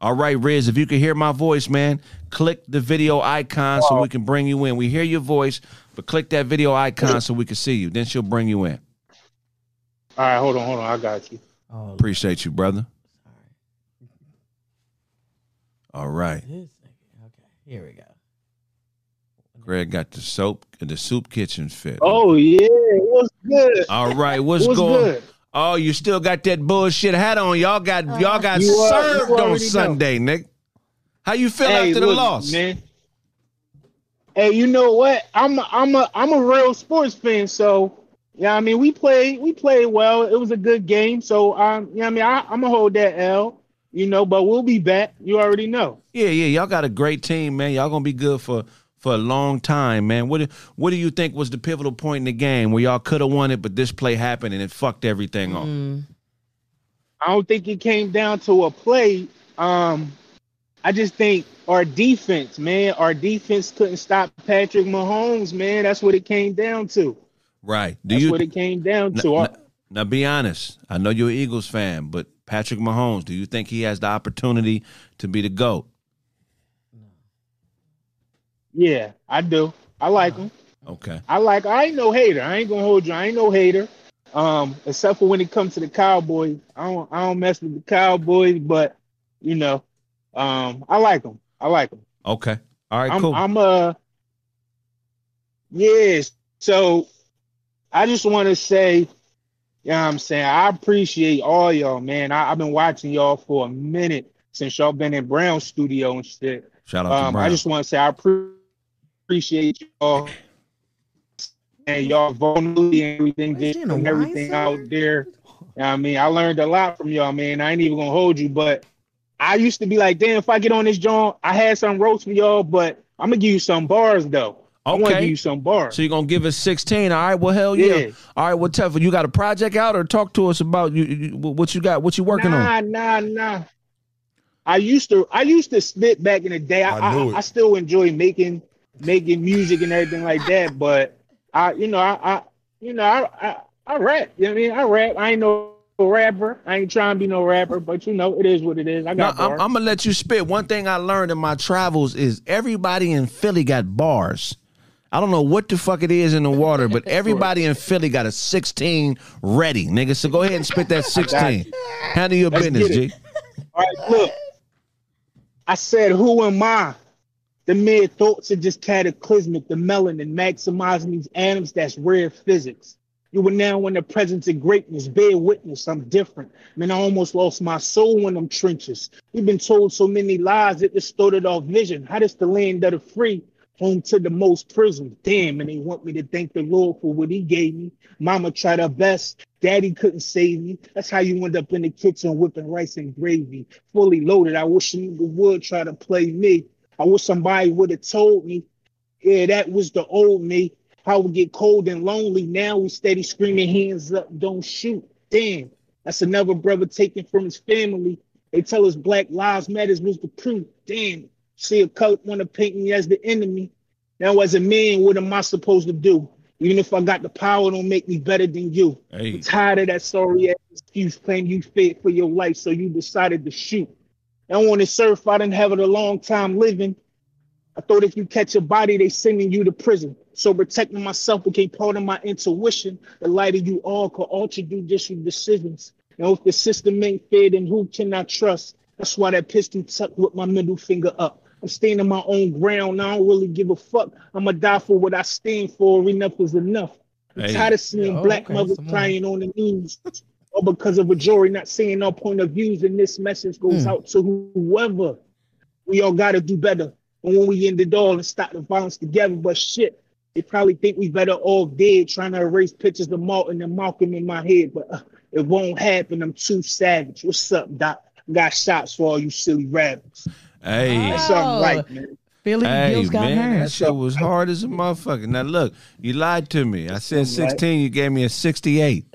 All right, Riz, if you can hear my voice, man, click the video icon so we can bring you in. We hear your voice, but click that video icon so we can see you. Then she'll bring you in. All right, hold on, hold on. I got you. Oh, Appreciate you, brother. All right. this. Okay, here we go. Greg got the soap the soup kitchen fit. Oh yeah, what's good? All right, what's, What's going? good? Oh, you still got that bullshit hat on. Y'all got y'all got You, uh, served you on already know. Sunday, Nick. How you feel Hey, after the look, loss? man. Hey, you know what? I'm a, I'm a I'm a real sports fan, so yeah. I mean, we played we played well. It was a good game, so um, yeah. I mean, I, I'm gonna hold that L, you know, but we'll be back. You already know. Yeah, yeah, y'all got a great team, man. Y'all gonna be good for for a long time, man. What do, what do you think was the pivotal point in the game where y'all could have won it, but this play happened and it fucked everything off? I don't think it came down to a play. Um, I just think our defense, man, our defense couldn't stop Patrick Mahomes, man. That's what it came down to. Right? Do That's you what it came down to. Our- n- now be honest? I know you're an Eagles fan, but Patrick Mahomes, do you think he has the opportunity to be the goat? yeah, I do. I like him. Okay. I like. I ain't no hater. I ain't gonna hold you. I ain't no hater. Um, except for when it comes to the Cowboys, I don't. I don't mess with the Cowboys, but you know, um, I like them. I like them. Okay. All right. I'm, cool. I'm uh yes. So I just want to say, you know what I'm saying? I appreciate all y'all, man. I, I've been watching y'all for a minute since y'all been in Brown Studio and shit. Shout out to Um, Brown. I just want to say I appre- appreciate y'all and y'all vulnerability and everything, just in a putting everything out there. You know I mean, I learned a lot from y'all, man. I ain't even gonna hold you, but I used to be like, damn, if I get on this joint, I had some roast for y'all, but I'm gonna give you some bars though. I want to Okay. give you some bars. So you're gonna give us 16. All right. Well, hell yeah. Yeah. All right. Well, tough. You got a project out, or talk to us about you, you what you got, what you working nah, on. nah, nah. Nah. I used to, I used to spit back in the day. I, I I, it. I, still enjoy making, making music and everything like that. But I, you know, I, I you know, I, I, I rap. You know what I mean? I rap. I ain't no rapper. I ain't trying to be no rapper, but you know, it is what it is. I Now, got I'm, bars. I'm gonna let you spit. One thing I learned in my travels is everybody in Philly got bars. I don't know what the fuck it is in the water, but [LAUGHS] everybody in Philly got a 16 ready, nigga. So go ahead and spit that [LAUGHS] 16. Handle your Let's business, G. All right, look. I said, who am I? The mere thoughts are just cataclysmic. The melanin maximizing these atoms, that's rare physics. You were now in the presence of greatness. Bear witness, I'm different. Man, I almost lost my soul in them trenches. We've been told so many lies, it distorted our vision. How does the land of the free, home to the most prisons? Damn, and they want me to thank the Lord for what he gave me. Mama tried her best. Daddy couldn't save me. That's how you end up in the kitchen whipping rice and gravy. Fully loaded. I wish nigga would try to play me. I wish somebody would have told me. Yeah, that was the old me. How we get cold and lonely. Now we steady screaming, hands up, don't shoot. Damn, that's another brother taken from his family. They tell us Black Lives Matters was the proof. Damn, see a cult want to paint me as the enemy. Now, as a man, what am I supposed to do? Even if I got the power, don't make me better than you. Hey. I'm tired of that sorry ass excuse claim you fit for your life, so you decided to shoot. I want to surf, I didn't have it a long time living. I thought if you catch a body, they sending you to prison. So protecting myself became part of my intuition. The light of you all could alter judicial decisions. And if the system ain't fair, then who can I trust? That's why that pistol tucked with my middle finger up. I'm standing my own ground. I don't really give a fuck. I'ma die for what I stand for. Enough is enough. I'm Hey. tired of seeing oh, black okay, mothers some crying on the news. Or because of a jury not saying our point of views, and this message goes Hmm. out to whoever. We all gotta do better. And when we end it all and stop the violence together, but shit, they probably think we better all dead, trying to erase pictures of Martin and Malcolm in my head, but uh, it won't happen. I'm too savage. What's up, Doc? Got shots for all you silly rabbits. Hey. That's something right, oh. man. Philly Hey Gills got man, that hurt. shit was hard as a motherfucker. Now look, you lied to me. I said Right. sixteen, you gave me a sixty-eight. [LAUGHS]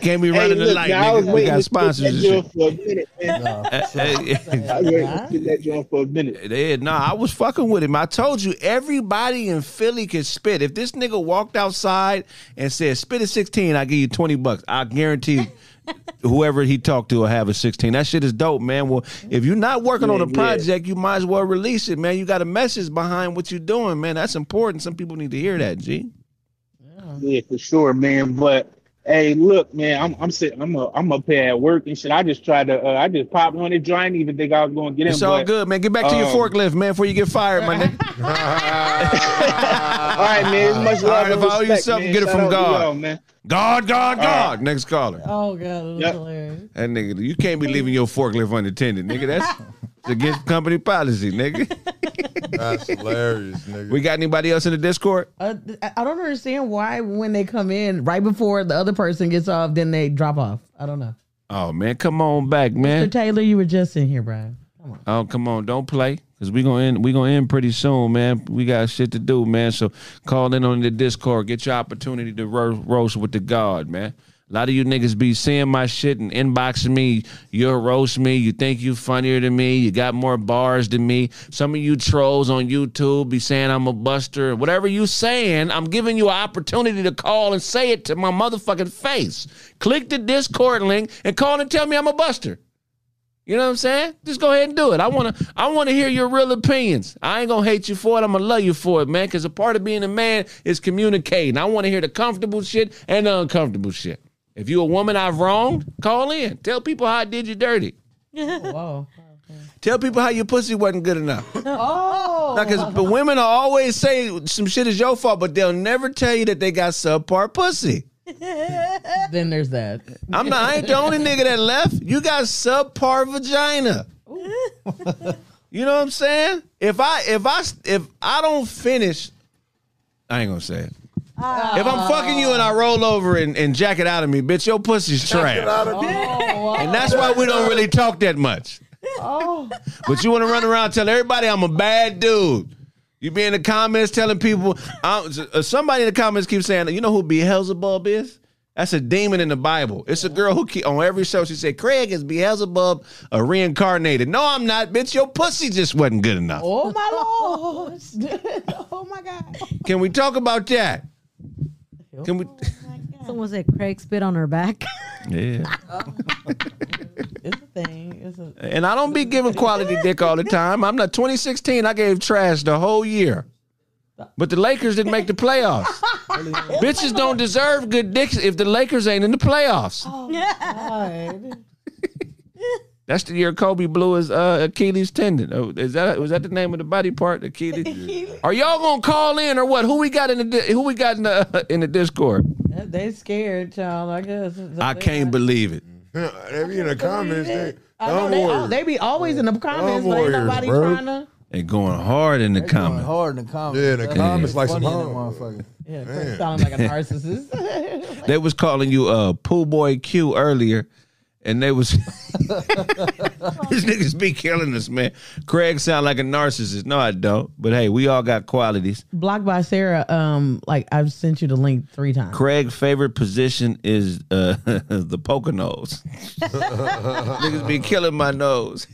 Can't be Hey, running the light, now I was nigga. We waiting got sponsors that joint for a minute, man. Hey, hey, I was waiting that joint for a minute. Yeah, no, I was fucking with him. I told you everybody in Philly can spit. If this nigga walked outside and said spit a 16, I'll give you 20 bucks. I guarantee whoever he talked to will have a 16. That shit is dope, man. Well, if you're not working on a Yeah, yeah. project, you might as well release it, man. You got a message behind what you're doing, man. That's important. Some people need to hear that, G. Yeah, for sure, man. But hey, look, man, I'm I'm sitting, I'm a, I'm up here at work and shit. I just tried to, uh, I just popped on it. I didn't even think I was going to get in. It's all but- good, man. Get back to your um, forklift, man, before you get fired, my nigga. [LAUGHS] All right, man. It's much All love right, and if I owe you something, man. get it Shout from God. y'all, man. God, God, All God. Next caller. Oh god, it was Yep. hilarious. That nigga, you can't be leaving your forklift unattended, nigga. That's [LAUGHS] it's against company policy, nigga. [LAUGHS] That's hilarious, nigga. We got anybody else in the Discord? Uh, I I don't understand why when they come in right before the other person gets off, then they drop off. I don't know. Oh man, come on back, man. Mr. Taylor, you were just in here, Brian. Come on. Oh, come on, don't play. Cause we gonna end we gonna end pretty soon, man. We got shit to do, man. So call in on the Discord. Get your opportunity to ro- roast with the God, man. A lot of you niggas be seeing my shit and inboxing me. You'll roast me. You think you funnier than me. You got more bars than me. Some of you trolls on YouTube be saying I'm a buster. Whatever you saying, I'm giving you an opportunity to call and say it to my motherfucking face. Click the Discord link and call and tell me I'm a buster. You know what I'm saying? Just go ahead and do it. I wanna I wanna hear your real opinions. I ain't gonna hate you for it. I'm gonna love you for it, man. Cause a part of being a man is communicating. I wanna hear the comfortable shit and the uncomfortable shit. If you a woman I've wronged, call in. Tell people how I did you dirty. [LAUGHS] Whoa. Tell people how your pussy wasn't good enough. [LAUGHS] Oh. Now, cause but women will always say some shit is your fault, but they'll never tell you that they got subpar pussy. [LAUGHS] then there's that. I'm not I ain't the only nigga that left. You got subpar vagina. You know what I'm saying? If I if I if I don't finish, I ain't gonna say it. If I'm fucking you and I roll over and, and jack it out of me, bitch, your pussy's trash. And that's why we don't really talk that much. Oh. But you want to run around and tell everybody I'm a bad dude. You be in the comments telling people. uh, somebody in the comments keeps saying, you know who Beelzebub is? That's a demon in the Bible. It's a girl who keep, on every show she said, Craig is Beelzebub uh, reincarnated. No, I'm not, bitch. Your pussy just wasn't good enough. Oh my lord. [LAUGHS] oh my god. Can we talk about that? Can we? [LAUGHS] Someone said Craig spit on her back. Yeah. [LAUGHS] It's a thing. It's a And I don't be giving quality dick all the time. I'm not 2016. I gave trash the whole year. But the Lakers didn't make the playoffs. [LAUGHS] Bitches don't deserve good dicks if the Lakers ain't in the playoffs. Oh, god. That's the year Kobe blew his uh, Achilles tendon. Oh, is that was that the name of the body part? Achilles. Are y'all gonna call in or what? Who we got in the who we got in the [LAUGHS] in the Discord? They scared, child. I guess. I can't believe it. [LAUGHS] they be in the comments. They, I know they, warriors. they be always in the comments, Thumb but ain't nobody bro. trying to. They going hard in the Going comments. hard in the comments. Yeah, the That's comments like some in that hoe. motherfucker. [LAUGHS] Yeah, Craig sounding like a narcissist. They was calling you uh pool boy Q earlier, and they was [LAUGHS] these niggas be killing us, man. Craig sound like a narcissist. No, I don't. But hey, we all got qualities. Blocked by Sarah. Um, like I've sent you the link three times. Craig's favorite position is uh [LAUGHS] the poker nose. [LAUGHS] niggas be killing my nose.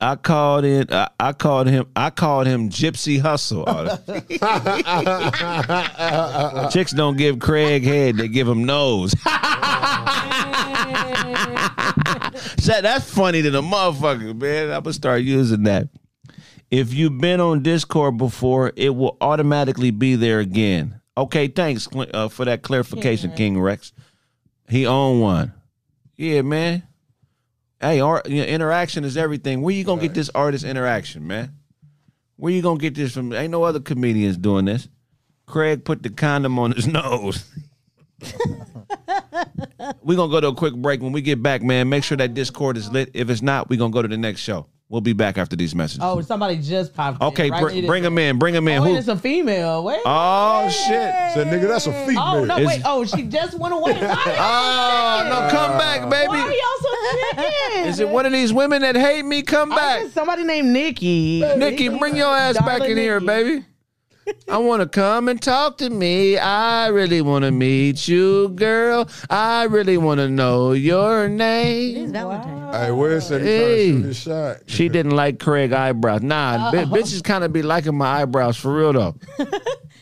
I called in. I, I called him. I called him Gypsy Hustle. Chicks don't give Craig head; they give him nose. That's funny to the motherfucker, man. I'm gonna start using that. If you've been on Discord before, it will automatically be there again. Okay, thanks uh, for that clarification, King Rex. He owned one. Yeah, man. Hey, art, you know, interaction is everything. Where you gonna get this artist interaction, man? Where you gonna get this from? Ain't no other comedians doing this. Craig put the condom on his [LAUGHS] nose. [LAUGHS] we gonna go to a quick break. When we get back, man, make sure that Discord is lit. If it's not, we gonna go to the next show. We'll be back after these messages. Oh, somebody just popped. okay, in, right? br- bring him in. Bring him in. Oh, Who? it's a female. Wait. Oh shit! Said nigga, that's a female. Oh no! Is- Wait. Oh, she just went away. [LAUGHS] Oh no! Come back, baby. Why are baby. y'all so chicken? Is it one of these women that hate me? Come back. somebody named Nikki. Nikki, bring your ass back Darling in here, baby. I want to come and talk to me. I really want to meet you, girl. I really want to know your It's name. Valentine's. Hey, Wes said he trying Hey. to shoot his shot. She didn't like Craig eyebrows. Nah, bi- bitches kind of be liking my eyebrows for real though. [LAUGHS]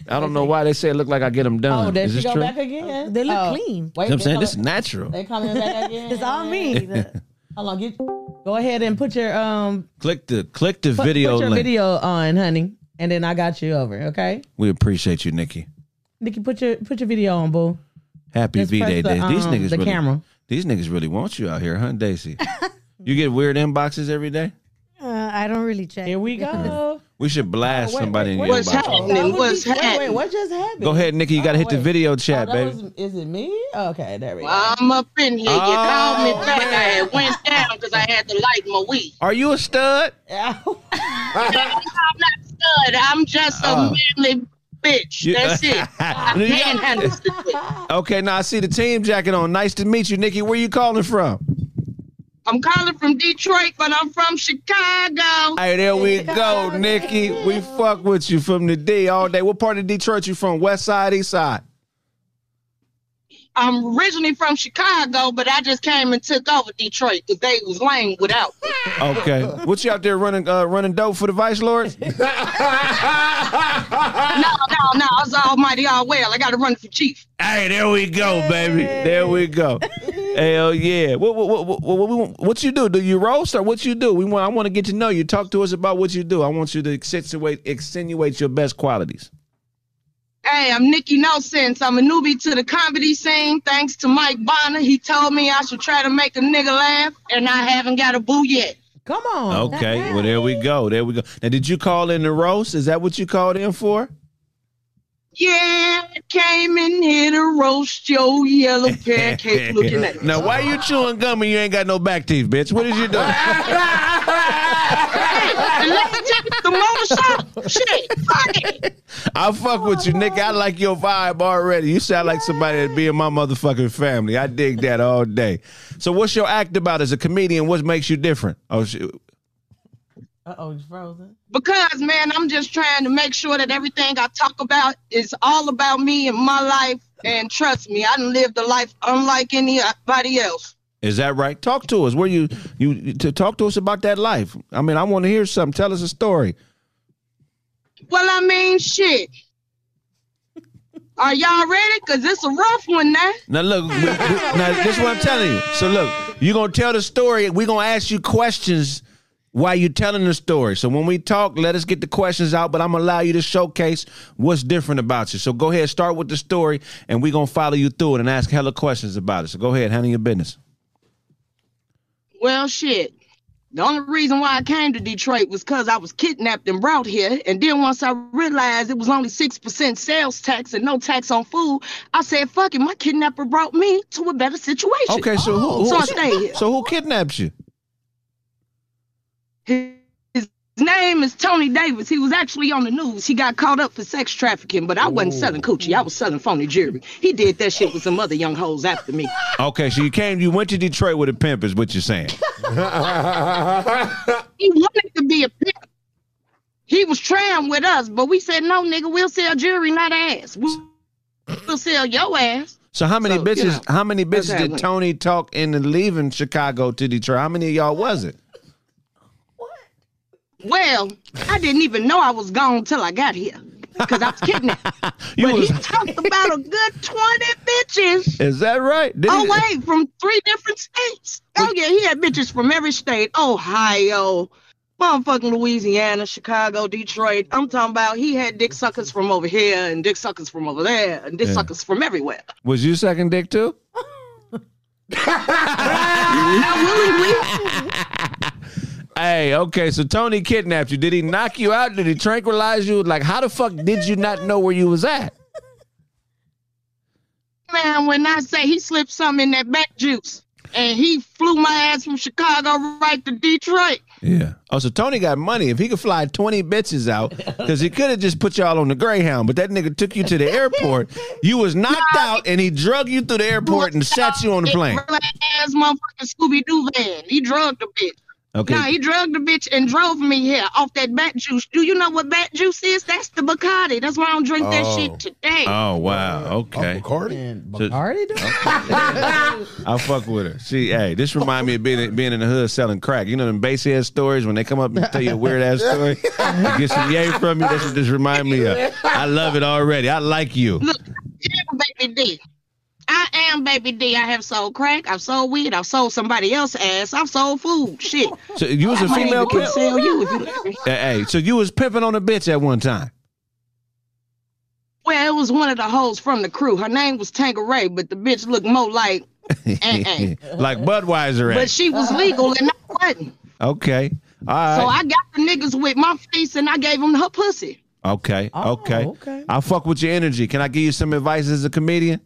I don't know why they say it look like I get them done. Oh, there Is she this go true? back again. They look Oh, clean. Wait, You know what I'm they saying this is coming- natural. They coming back again. It's on me. The- [LAUGHS] Hold on, get. Go ahead and put your um Click the click the put, video put your link. video on, honey, and then I got you over. Okay, We appreciate you, Nikki. Nikki, put your put your video on, boo. Happy Just V Day press Day. the, These um, niggas the really, camera. These niggas really want you out here, huh, Daisy? [LAUGHS] you get weird inboxes every day. Uh, I don't really check. Here we go. We should blast Wait, somebody wait, in your wait, What's inbox. happening? That What's be- wait, happening? Wait, what just happened? Go ahead, Nikki. You got to Oh, hit the video Oh, chat, that baby. was- is it me? Okay, there we go. I'm up in here. You Oh, called me oh. back. man. I had went down because I had to light my weed. Are you a stud? [LAUGHS] Ow. I'm not a stud. I'm just a Oh. manly bitch. You- That's [LAUGHS] it. [LAUGHS] You- Manhandles the dick. Okay, now I see the team jacket on. Nice to meet you, Nikki. Where are you calling from? I'm calling from Detroit, but I'm from Chicago. Hey, there we go, Nikki. We fuck with you from the D all day. What part of Detroit you from? West side, east side? I'm originally from Chicago, but I just came and took over Detroit because they was lame without me. [LAUGHS] Okay. What you out there running uh, running dope for the Vice Lords? [LAUGHS] No, no, no. I was almighty all well. I got to run for chief. Hey, there we go, baby. There we go. [LAUGHS] Hell yeah. What what what what, what, what, what you do? Do you roast or what you do? We want I want to get to know you. Talk to us about what you do. I want you to accentuate extenuate your best qualities. Hey, I'm Nikki No Sense. I'm a newbie to the comedy scene. Thanks to Mike Bonner. He told me I should try to make a nigga laugh, and I haven't got a boo yet. Come on. Okay. Well, there we go. There we go. Now, did you call in the roast? Is that what you called in for? Yeah, I came in here to roast your yellow [LAUGHS] pancake looking at. now, why you chewing gum and you ain't got no back teeth, bitch? What is you doing? Hey, let me take the motor shop. Shit, fuck it. I fuck with you, Nick. I like your vibe already. You sound like somebody that be in my motherfucking family. I dig that all day. So, what's your act about as a comedian? What makes you different? Oh, shit. Uh oh, it's frozen. Because, man, I'm just trying to make sure that everything I talk about is all about me and my life. And trust me, I done lived a life unlike anybody else. is that right? Talk to us. Where you you to talk to us about that life? I mean, I want to hear something. Tell us a story. Well, I mean, shit. Are y'all ready? Because it's a rough one now. Now look, we, we- now this is what I'm telling you. So look, you're gonna tell the story. We're gonna ask you questions while you're telling the story. So when we talk, let us get the questions out, but I'm gonna allow you to showcase what's different about you. So go ahead, start with the story, and we're gonna follow you through it and ask hella questions about it. So go ahead, handle your business. Well, shit. The only reason why I came to Detroit was because I was kidnapped and brought here. And then once I realized it was only 6% sales tax and no tax on food, I said, fuck it, my kidnapper brought me to a better situation. Okay, so who, who So I stayed here. so who kidnapped you? His his name is Tony Davis. He was actually on the news. He got caught up for sex trafficking, but I wasn't selling coochie. I was selling phony jewelry. He did that shit with some other young hoes after me. [LAUGHS] Okay, so you came, you went to Detroit with a pimp, is what you're saying. [LAUGHS] He wanted to be a pimp. He was trying with us, but we said, no, nigga, we'll sell jewelry, not ass. We'll, we'll sell your ass. So how many So, you bitches? know, how many bitches did. Tony talk into leaving Chicago to Detroit? How many of y'all was it? Well, I didn't even know I was gone till I got here because I was kidnapped. [LAUGHS] You but was- he talked about a good 20 bitches. Is that right? Did Oh, he- wait, from three different states. Oh, yeah, he had bitches from every state. Ohio, motherfucking Louisiana, Chicago, Detroit. I'm talking about he had dick suckers from over here and dick suckers from over there and dick Yeah. suckers from everywhere. Was you sucking dick too? [LAUGHS] [LAUGHS] Hey, okay, so Tony kidnapped you. Did he knock you out? Did he tranquilize you? Like, how the fuck did you not know where you was at? Man, when I say he slipped something in that back juice and he flew my ass from Chicago right to Detroit. Yeah. Oh, so Tony got money. If he could fly 20 bitches out, because he could have just put y'all on the Greyhound, but that nigga took you to the airport. You was knocked out and he drug you through the airport and shot you on the plane. Ass motherfucking Scooby Doo van. He drugged the bitch. Okay. Nah, he drugged the bitch and drove me here off that bat juice. Do you know what bat juice is? That's the Bacardi. That's why I don't drink that Oh. shit today. Oh, wow. Okay. Bacardi? Bacardi? I fuck with her. See, hey, this remind me of being, being in the hood selling crack. You know them basehead stories when they come up and tell you a weird ass story? [LAUGHS] to get some yay from you. That's what this remind me of. I love it already. I like you. Look, I'm Baby D. I am Baby D. I have sold crack. I've sold weed. I've sold somebody else's ass. I've sold food. Shit. [LAUGHS] So you was a I might female even pimp? sell you if you let me. Hey, hey, so you was pimping on a bitch at one time. Well, it was one of the hoes from the crew. Her name was Tanqueray, but the bitch looked more like. eh-eh. [LAUGHS] like Budweiser. Eh? But she was legal and I wasn't. Okay. All right. So I got the niggas with my face and I gave them her pussy. Okay. Oh, okay. okay. I fuck with your energy. Can I give you some advice as a comedian?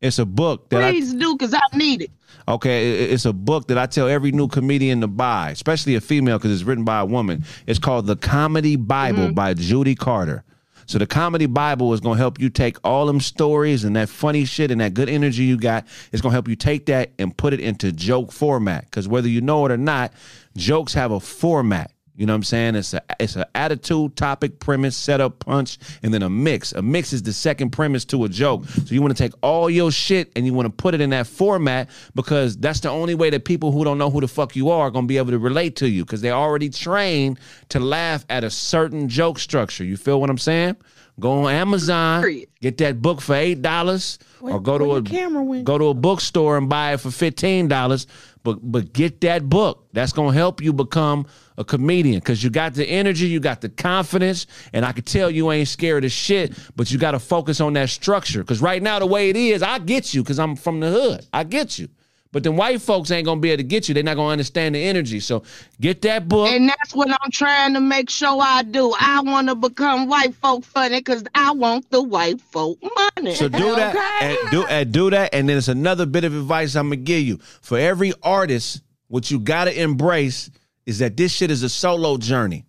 It's a book that I Please do, cause I need it. Okay, i- i- it's a book that I tell every new comedian to buy, especially a female because it's written by a woman. It's called The Comedy Bible Mm-hmm. by Judy Carter. So the Comedy Bible is going to help you take all them stories and that funny shit and that good energy you got. It's going to help you take that and put it into joke format because whether you know it or not, jokes have a format. You know what I'm saying? It's a it's an attitude, topic, premise, setup, punch, and then a mix. A mix is the second premise to a joke. So you want to take all your shit and you want to put it in that format because that's the only way that people who don't know who the fuck you are are gonna be able to relate to you because they're already trained to laugh at a certain joke structure. You feel what I'm saying? Go on Amazon, get that book for eight dollars, or go to a camera went? go to a bookstore and buy it for fifteen dollars. But but get that book. That's gonna help you become a comedian because you got the energy, you got the confidence, and I can tell you ain't scared of shit. But you got to focus on that structure because right now the way it is, I get you because I'm from the hood. I get you. But then white folks ain't gonna be able to get you. They're not gonna understand the energy. So get that book. And that's what I'm trying to make sure I do. I want to become white folk funny because I want the white folk money. So do that and do and do that. And then it's another bit of advice I'm gonna give you. For every artist, what you gotta embrace is that this shit is a solo journey.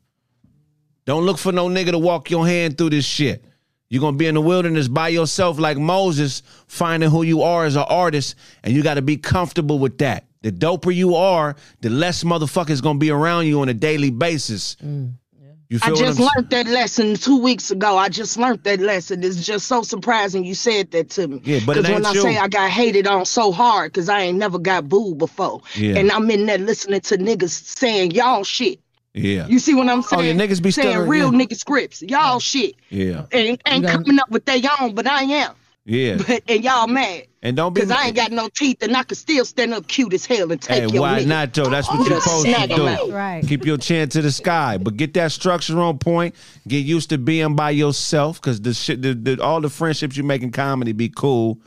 Don't look for no nigga to walk your hand through this shit. You're gonna be in the wilderness by yourself like Moses, finding who you are as an artist, and you gotta be comfortable with that. The doper you are, the less motherfuckers gonna be around you on a daily basis. Mm. You I feel just I'm learned that lesson two weeks ago. I just learned that lesson. It's just so surprising you said that to me. Yeah, but it when ain't I you. say I got hated on so hard because I ain't never got booed before. Yeah. And I'm in there listening to niggas saying y'all shit. Yeah. You see what I'm oh, saying? Oh, saying? yeah, niggas be saying stuttering, real yeah. nigga scripts. Y'all shit. Yeah. And ain't coming up with their own, but I am. Yeah. But and y'all mad. And don't be Cause I ain't got no teeth and I can still stand up cute as hell and take Hey, your why nigga. not, Joe? That's what you're supposed to do. out. Right. Keep your chin to the sky, but get that structure on point. Get used to being by yourself, because the shit, the, the, all the friendships you make in comedy be cool.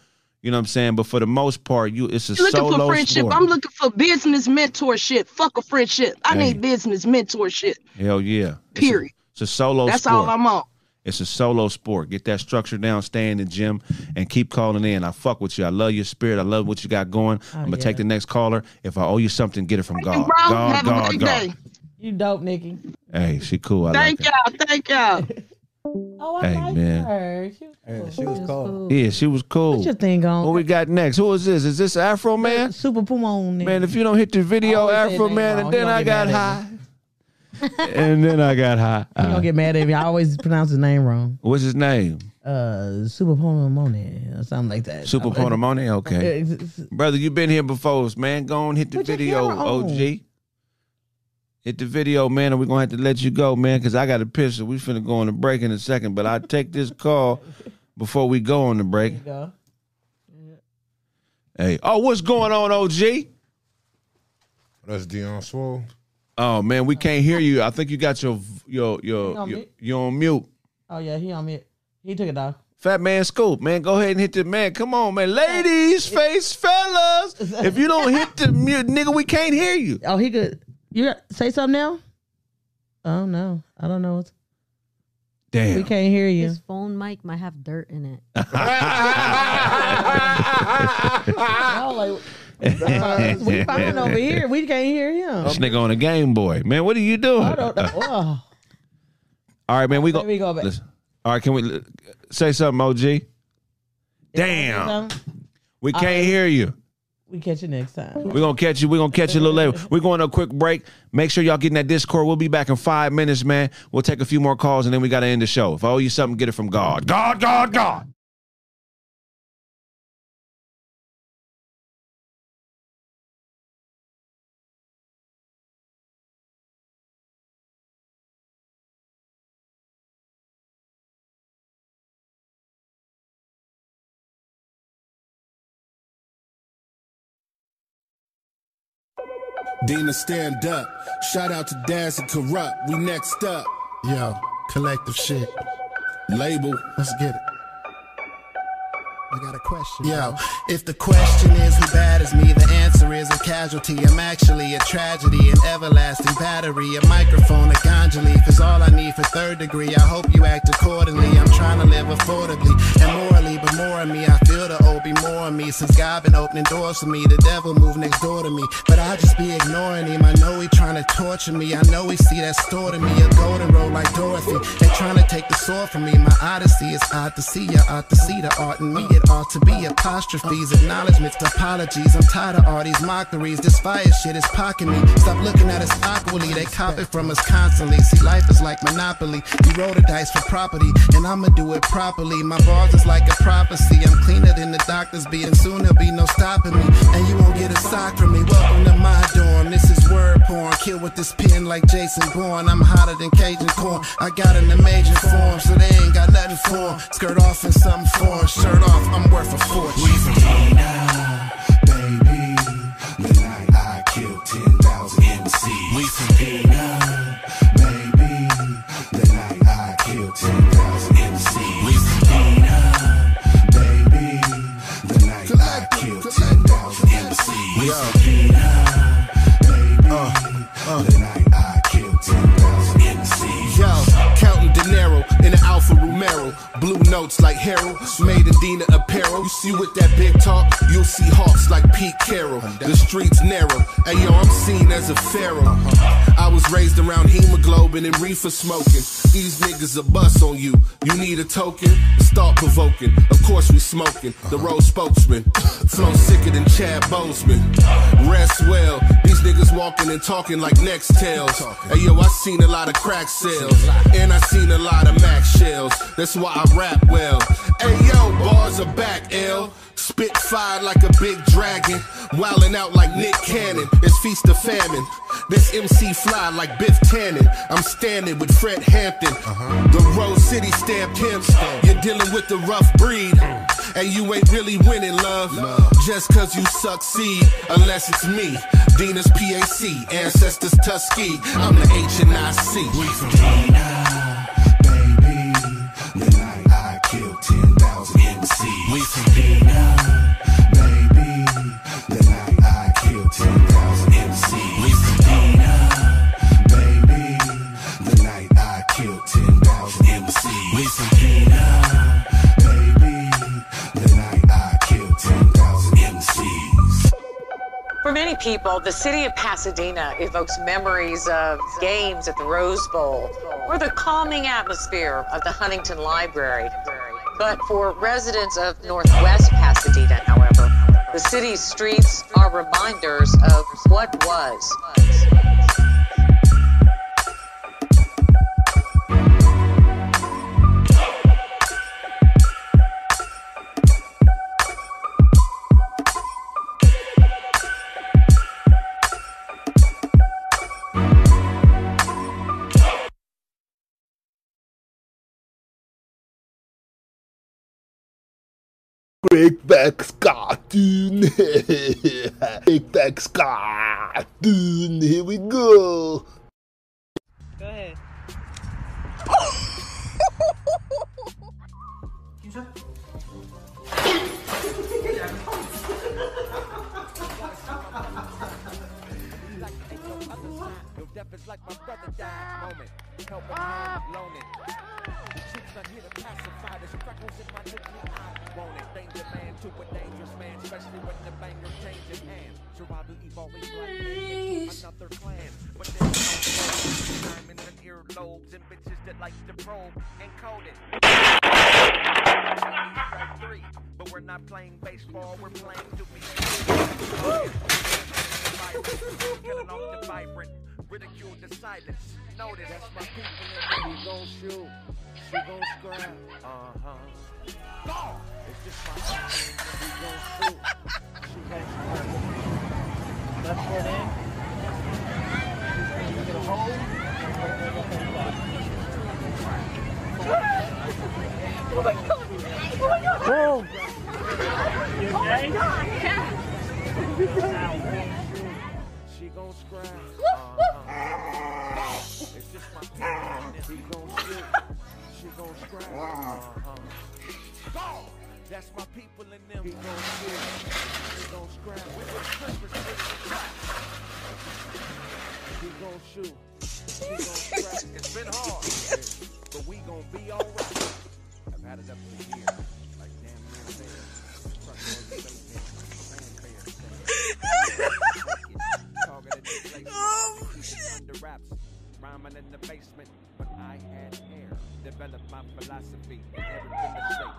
You know what I'm saying? But for the most part, you it's a looking solo for friendship. sport. I'm looking for business mentorship. Fuck a friendship. I Hey. need business mentorship. Hell yeah. It's a- Period. It's a solo That's sport. all I'm on. It's a solo sport. Get that structure down, stay in the gym, and keep calling in. I fuck with you. I love your spirit. I love what you got going. Oh, I'm gonna take the next caller. If I owe you something, get it from God. Bro, God, have a God, great God. day. You dope, Nikki. Hey, she cool. I Thank like y'all. Thank y'all. [LAUGHS] Oh, I Hey, like man. her. She was cool. she was cool. her. Yeah, she was cool. What's your thing on? What we got next? Who is this? Is this Afroman? Super Puma on Man, if you don't hit the video, Afroman, and then I got high. [LAUGHS] and then I got high. You don't get mad at me. I always pronounce his name wrong. What's his name? Uh, Super Pomone or something like that. Super Ponamone? Okay. [LAUGHS] It's- it's- Brother, you've been here before, man. Go on, hit the Put video, camera on. OG. Hit the video, man, and we're gonna have to let you go, man, because I got a pistol. We finna go on the break in a second, but I'll take this call before we go on the break. Go. Hey, oh, what's going on, OG? That's Dion Swole. Oh man, we can't hear you. I think you got your your your on your you on mute. Oh yeah, he on mute. He took it off. Fatman Scoop, man. Go ahead and hit the man. Come on, man. Ladies, face fellas. [LAUGHS] If you don't hit the mute, nigga, we can't hear you. Oh, he could. You say something now? Oh no, I don't know. What's, Damn. We can't hear you. His phone mic might have dirt in it. [LAUGHS] Oh, like, [LAUGHS] we fine over here. We can't hear him. This nigga on a Game Boy, man. What are you doing? I don't know. Oh. [LAUGHS] All right, man. We go. Let me go back. Listen. All right, can we say something, OG? Damn, we can't All right. hear you. We catch you next time. We're gonna catch you. We're gonna catch you a little later. We're going to a quick break. Make sure y'all get in that Discord. We'll be back in five minutes, man. We'll take a few more calls and then we gotta end the show. If I owe you something, get it from God. God, God, God. Dina, stand up. Shout out to Daz and Corrupt. We next up. Yo, collective shit. Label. Let's get it. I got a question. Yo, if the question is who bad is me, the answer is a casualty. I'm actually a tragedy, an everlasting battery, a microphone, a ganjali. Cause all I need for third degree, I hope you act accordingly. I'm trying to live affordably and morally, but more of me, I feel the O be more of me. Since God been opening doors for me, the devil moved next door to me. But I just be ignoring him. I know he trying to torture me. I know he see that store to me, a golden road like Dorothy. They trying to take the sword from me. My odyssey is odd to see ya, odd to see the art in me. It ought to be apostrophes, acknowledgments, apologies. I'm tired of all these mockeries. This fire shit is pocking me. Stop looking at us awkwardly. They cop it from us constantly. See, life is like Monopoly. You roll the dice for property, and I'ma do it properly. My bars is like a prophecy. I'm cleaner than the doctors be, and soon there'll be no stopping me. And you won't get a sock from me. Welcome to my dorm. This is word porn. Kill with this pen like Jason Bourne. I'm hotter than Cajun corn. I got an amazing form, so they ain't got nothing for 'em. Skirt off in some form, shirt off. I'm worth a fortune. We from Pina, baby. The night I killed 10,000 MCs. We from Pina, baby. The night I killed 10,000 MCs. We from Pina, baby. The night I killed 10,000 MCs. We from Pina, baby. The uh, uh. night I killed 10,000 MCs. Yo, counting dinero in an Alfa Romero. Blue notes like Harold, made in Dina apparel. You with that big talk, you'll see hawks like Pete Carroll. The streets narrow, hey yo, I'm seen as a pharaoh. I was raised around hemoglobin and reefer smoking. These niggas a bust on you. You need a token? Start provoking. Of course we smoking. The road spokesman. [COUGHS] Flow sicker than Chad Boseman. Rest well. These niggas walking and talking like next tails. Hey yo, I seen a lot of crack sales. And I seen a lot of Mac shells. That's why I rap well. Hey yo, bars are back, L. Spit fire like a big dragon. Wildin' out like Nick Cannon. It's feast of famine. This MC fly like Biff Tannen. I'm standing with Fred Hampton. Uh-huh. The Rose City stamped him. You're dealing with the rough breed. And you ain't really winning, love. Just cause you succeed. Unless it's me. Dina's PAC. Ancestors Tuskegee. I'm the H and I C. We from Dina, many people, the city of Pasadena evokes memories of games at the Rose Bowl or the calming atmosphere of the Huntington Library. But for residents of Northwest Pasadena, however, the city's streets are reminders of what was. Big Back Cartoon. [LAUGHS] Big Back Cartoon. Here we go. It's like my brother died moment. Help. Ah. The troops are here to pacify. There's freckles in my eye. It. Danger man to a dangerous man. Especially when the banger changes hands. Survival evolving. Another clan. But. And bitches that like to probe. And code it. But we're not playing baseball. We're playing to be. Killing off the vibrant ridicule the silence. Notice that's my people in She gon' shoot. She gon' scrap. Uh huh. Go! It's just my She gon' shoot. She gon' scrap. Left foot in. You get a hold. Boom. She gon' scrap. Uh-huh. It's just my people. She gon' shoot. She gon' scrap. Uh-huh. Go! That's my people in them. He gon' shoot. He gon' scrap. We was strippers, He gon' shoot. He gon' scrap. It's been hard. But we gon' be alright. I've had it up for. Like damn near there. Truck shit. Under wraps. Rhyming in the basement. But I had hair. Developed my philosophy. Never been a shape.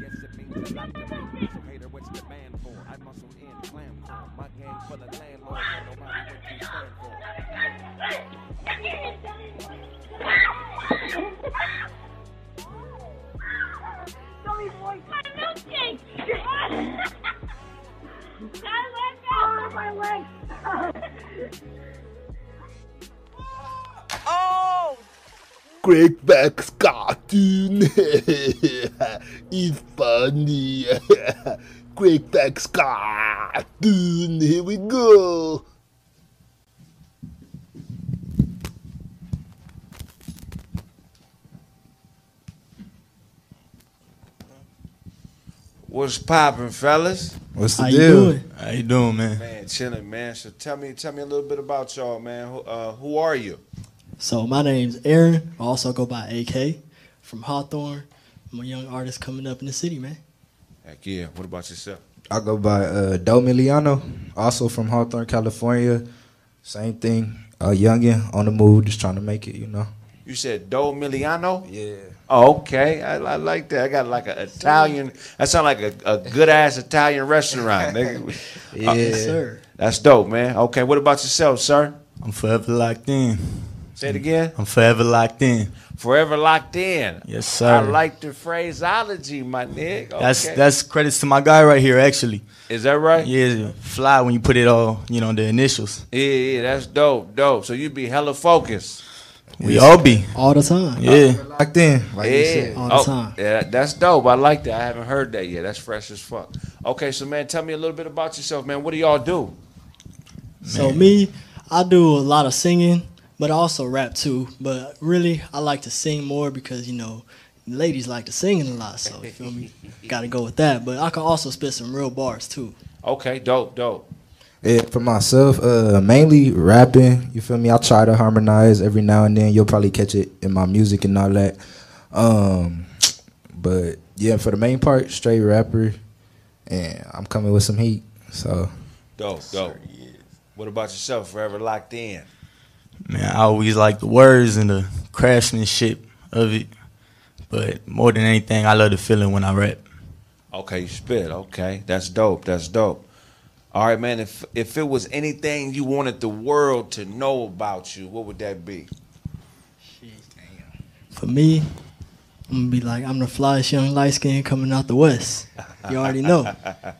Yes, it means a lot to me. So hater, what's the man for? I muscle in clam for. My gang full of landlords. and Nobody what you stand for. My legs. Oh! Greg Beck's cartoon [LAUGHS] is funny. [LAUGHS] Greg Beck's cartoon. Here we go. What's poppin', fellas? What's the How you deal? doing? How you doing, man? Man, chilling, man. So tell me, tell me a little bit about y'all, man. Who, uh, who are you? So my name's Aaron. I also go by AK from Hawthorne. I'm a young artist coming up in the city, man. Heck yeah. What about yourself? I go by uh, Do Miliano, also from Hawthorne, California. Same thing. A youngin on the move, just trying to make it, you know. You said Do Miliano? Yeah. Oh, okay. I, I like that. I got like an Italian. That sound like a, a good ass Italian restaurant. [LAUGHS] Yeah. Uh, sir. That's dope, man. Okay. What about yourself, sir? I'm forever locked in. Say it again. I'm forever locked in. Forever locked in. Yes, sir. I like the phraseology, my nigga. That's Okay. that's credits to my guy right here, actually. Is that right? Yeah, fly when you put it all, you know, the initials. Yeah, yeah, that's dope, dope. So you be hella focused. We all be. All the time. Yeah. Locked in. Like yeah. Said. All the Oh, time. Yeah, that's dope. I like that. I haven't heard that yet. That's fresh as fuck. Okay, so man, tell me a little bit about yourself, man. What do y'all do? So me, I do a lot of singing, but I also rap too. But really, I like to sing more because you know, ladies like to sing a lot. So you feel me? [LAUGHS] Got to go with that. But I can also spit some real bars too. Okay, dope, dope. Yeah, for myself, uh, mainly rapping. You feel me? I try to harmonize every now and then. You'll probably catch it in my music and all that. Um, but yeah, for the main part, straight rapper, and I'm coming with some heat. So Dope, dope. What about yourself? Forever locked in. Man, I always like the words and the craftsmanship of it. But more than anything, I love the feeling when I rap. Okay, you spit. Okay, that's dope. That's dope. All right, man. If if it was anything you wanted the world to know about you, what would that be? For me, I'm gonna be like I'm the flyest young light skin coming out the west. You already know.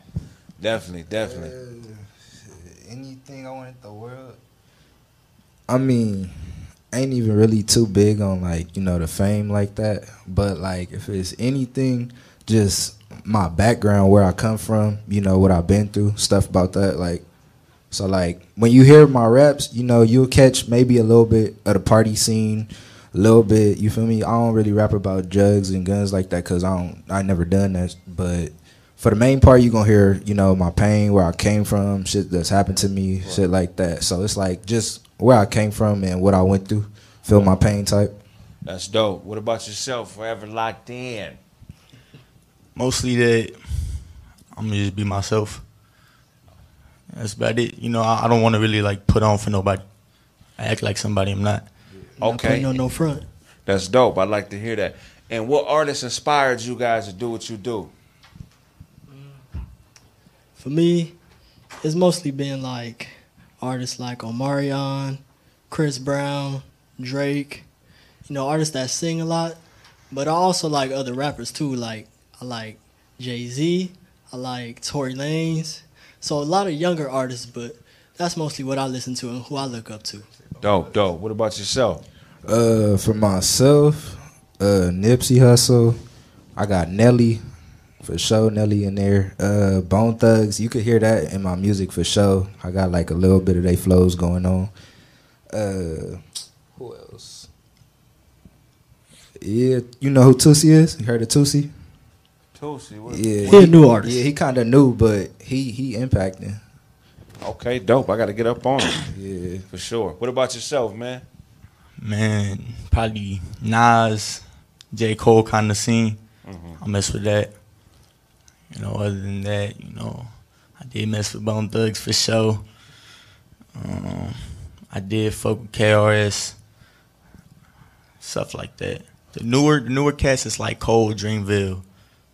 [LAUGHS] definitely, definitely. Uh, anything I want in the world. I mean, I ain't even really too big on like you know the fame like that. But like if it's anything, just my background, where I come from, you know what I've been through, stuff about that. Like so, like when you hear my raps, you know you'll catch maybe a little bit of the party scene, a little bit. You feel me? I don't really rap about drugs and guns like that because I don't. I never done that, but for the main part, you gonna hear, you know, my pain, where I came from, shit that's happened to me, shit like that. So it's like just where I came from and what I went through, feel my pain type. That's dope. What about yourself? Forever locked in. Mostly that I'm gonna just be myself. That's about it. You know, I, I don't want to really like put on for nobody. I act like somebody I'm not. Okay. putting on no front. That's dope. I'd like to hear that. And what artist inspired you guys to do what you do? For me, it's mostly been like artists like Omarion, Chris Brown, Drake. You know, artists that sing a lot. But I also like other rappers too. Like I like Jay Z. I like Tory Lanez. So a lot of younger artists, but that's mostly what I listen to and who I look up to. Dope, dope. What about yourself? Uh, for myself, uh, Nipsey Hussle. I got Nelly, for sure. Nelly in there. Uh, Bone Thugs. You could hear that in my music for sure. I got like a little bit of they flows going on. Uh, who else? Yeah, you know who Tootsie is? You heard of Tootsie? Tootsie, what? Yeah, He a new artist. Yeah, he kind of new, but he he impacting. Okay, dope. I got to get up on it. [COUGHS] Yeah, for sure. What about yourself, man? Man, probably Nas, J. Cole kind of scene. I mess with that. You know, other than that, you know, I did mess with Bone Thugs for sure. Um, I did fuck with KRS, stuff like that. The newer, the newer cats is like Cole, Dreamville,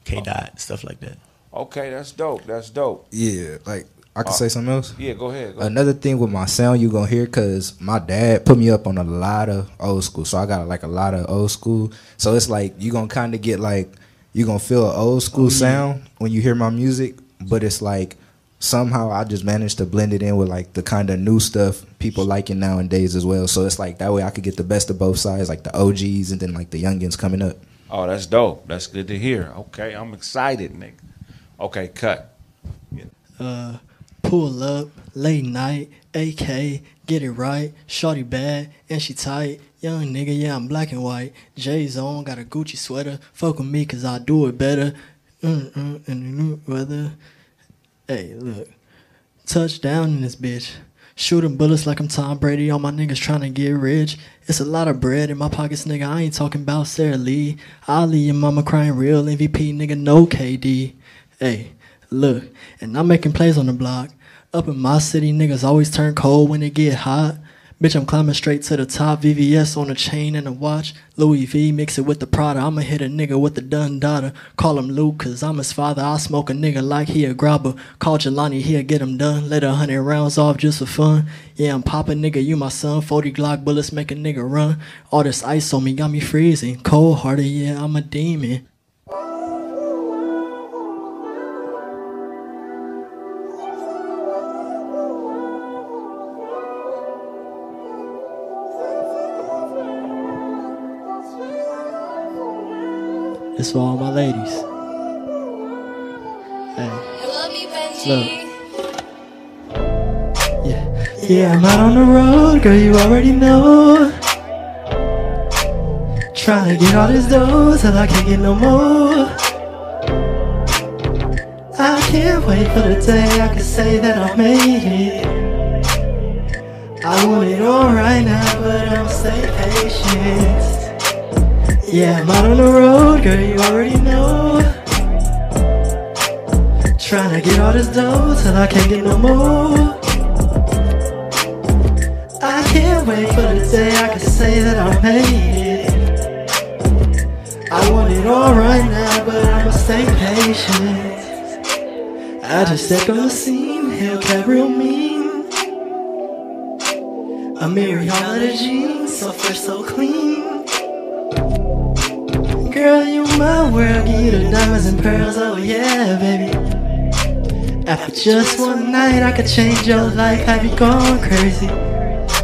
K. Dot, stuff like that. Okay, that's dope. That's dope. Yeah, like I can Uh, say something else. Yeah, go ahead. Go ahead. Another thing with my sound you gonna hear because my dad put me up on a lot of old school, so I got like a lot of old school. So it's like you gonna kind of get like you gonna feel an old school Oh, yeah. sound when you hear my music, but it's like somehow I just managed to blend it in with like the kind of new stuff people liking nowadays as well. So it's like that way I could get the best of both sides, like the OGs and then like the youngins coming up. Oh, that's dope. That's good to hear. Okay, I'm excited, nigga. Okay, cut. uh, pull up, late night, AK, get it right, shorty bad, and she tight. Young nigga, yeah, I'm black and white. J's on, got a Gucci sweater. Fuck with me, cause I do it better. Mm-mm, in the new weather. Hey, look. Touchdown in this bitch. Shooting bullets like I'm Tom Brady. All my niggas trying to get rich. It's a lot of bread in my pockets, nigga. I ain't talking about Sara Lee. Leave your mama crying real MVP, nigga. No KD. Hey, look. And I'm making plays on the block. Up in my city, niggas always turn cold when it get hot. Bitch, I'm climbing straight to the top. VVS on a chain and a watch. Louis V, mix it with the Prada. I'ma hit a nigga with the done daughter. Call him Luke, cause I'm his father. I'll smoke a nigga like he a grabber. Call Jelani, he'll get him done. Let a hundred rounds off just for fun. Yeah, I'm popping, nigga, you my son. 40 Glock bullets make a nigga run. All this ice on me got me freezing. Cold hearted, yeah, I'm a demon. It's for all my ladies. Hey. Look. Yeah. Yeah, I'm out on the road, girl, you already know. Trying to get all this dough till I can't get no more. I can't wait for the day I can say that I made it. I want it all right now, but I'm stay patient. Yeah, I'm out on the road, girl, you already know. Trying to get all this dough till I can't get no more. I can't wait for the day I can say that I made it. I want it all right now, but I'ma stay patient. I just stepped on the scene, Hellcat real mean. Amiri Holiday jeans, so fresh, so clean. Girl, you my world, give you the diamonds and pearls, oh yeah, baby. After just one night, I could change your life, have you gone crazy.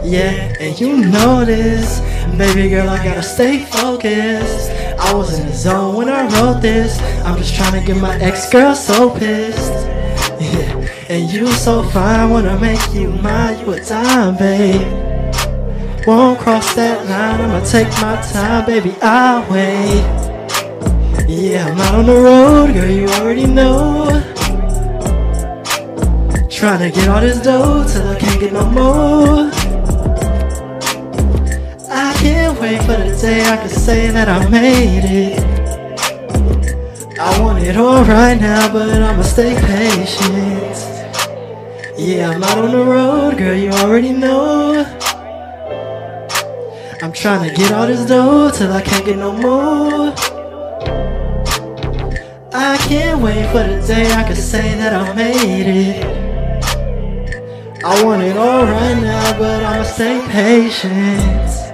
Yeah, and you know this, baby girl, I gotta stay focused. I was in the zone when I wrote this. I'm just trying to get my ex girl so pissed. Yeah, and you so fine, wanna make you mine, you a dime, babe. Won't cross that line, I'ma take my time, baby, I'll wait. Yeah, I'm out on the road, girl, you already know. Trying to get all this dough till I can't get no more. I can't wait for the day I can say that I made it. I want it all right now, but I'ma stay patient. Yeah, I'm out on the road, girl, you already know. I'm trying to get all this dough till I can't get no more. I can't wait for the day I can say that I made it. I want it all right now, but I'ma stay patient.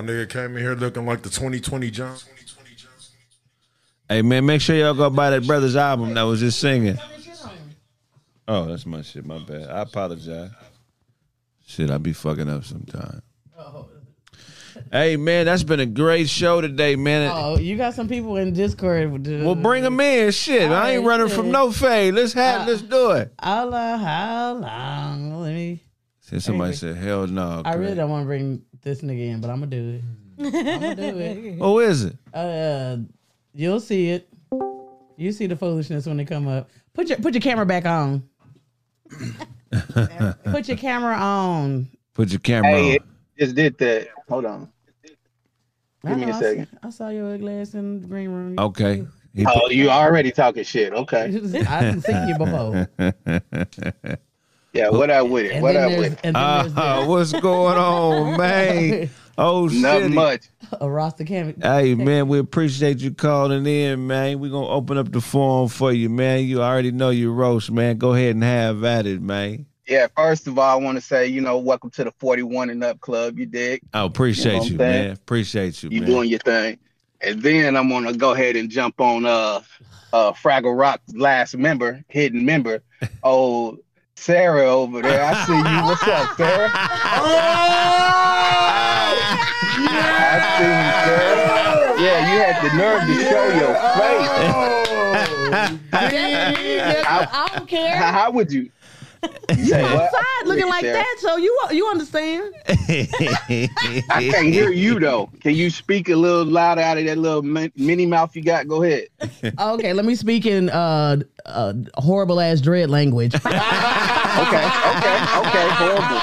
My nigga came in here looking like the 2020 John. Hey man, make sure y'all go buy that brother's album that was just singing. Oh, that's my shit. My bad. I apologize. Shit, I be fucking up sometime. Hey man, that's been a great show today, man. Oh, you got some people in Discord. Well, bring them in. Shit, I ain't running from no fade. Let's have, let's do it. Allah, how long? Let me. Said somebody Anyway. said, "Hell no." I really don't want to bring this nigga in, but I'm gonna do it. I'm gonna do it. Who [LAUGHS] is it? Uh, you'll see it. You see the foolishness when they come up. Put your put your camera back on. [LAUGHS] put your camera on. Put your camera Hey, on. it just did that. Hold on. I Give me know, a I second. saw- I saw your ugly ass in the green room. Okay. He Oh, put- you already talking shit. Okay. [LAUGHS] I didn't see you before. Yeah, what up with it? And What then up there's- with it? and then there's Uh, [LAUGHS] what's going on, [LAUGHS] man? Oh shit. Nothing much. A roster cam. Hey man, we appreciate you calling in, man. We're gonna open up the forum for you, man. You already know your roast, man. Go ahead and have at it, man. Yeah, first of all, I want to say, you know, welcome to the 41 and up club. You dig? I appreciate you, I'm saying? man. Appreciate you, You man. doing your thing. And then I'm gonna go ahead and jump on uh uh Fraggle Rock's last member, hidden member, [LAUGHS] old Sarah over there. I see you. What's up, Sarah? I see you, Sarah. Yeah, you had the nerve to show your face. Oh! [LAUGHS] I don't care. How, how would you? You Say what? outside looking like Sarah. that, so you you understand. [LAUGHS] I can't hear you though. Can you speak a little louder out of that little mini mouth you got? Go ahead. [LAUGHS] okay, let me speak in uh, uh horrible ass dread language. [LAUGHS] Okay, okay, okay. Horrible.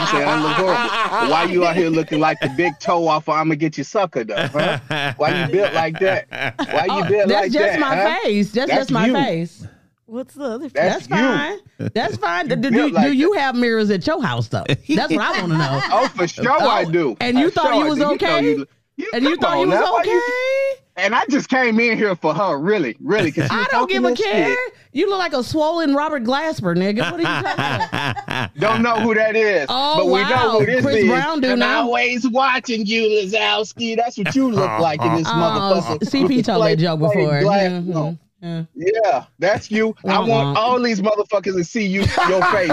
You say I look horrible. Why you out here looking like the big toe off? of I'm gonna get you sucker though. Huh? Why you built like that? Why you Oh, built like that? that's just my huh? face. That's, That's just my you. face. What's the other? That's, [LAUGHS] fine. you. That's fine. Do, do, built do like you have mirrors at your house though? That's what I want to know. [LAUGHS] Oh, for sure I Oh, do. And you For thought sure you I was do. know okay? you- and you thought you on was now. Okay? And I just came in here for her, really, really. Cause [LAUGHS] I don't give a care. shit. You look like a swollen Robert Glasper, nigga. What are you talking about? Don't know who that is. Oh, but we wow. know who this Chris is. Brown do and now. always watching you, Wazowski. That's what you look like in this Oh, motherfucker. CP told Play- that joke play before. glass- Mhm. no. Yeah. Yeah, that's you. I want all these motherfuckers to see you, your [LAUGHS] face.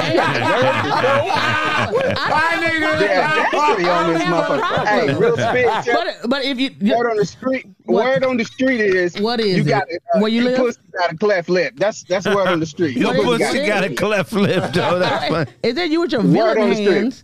yeah, definitely on this motherfucker. Hey, real spit. check. But but if you Word on the street. What- Word on the street is What is you it? got uh, Where you your live? pussy got a cleft lip. That's that's word on the street. Your You pussy got a cleft lip, though. That's funny. Is that you with your Word villain on the street. hands?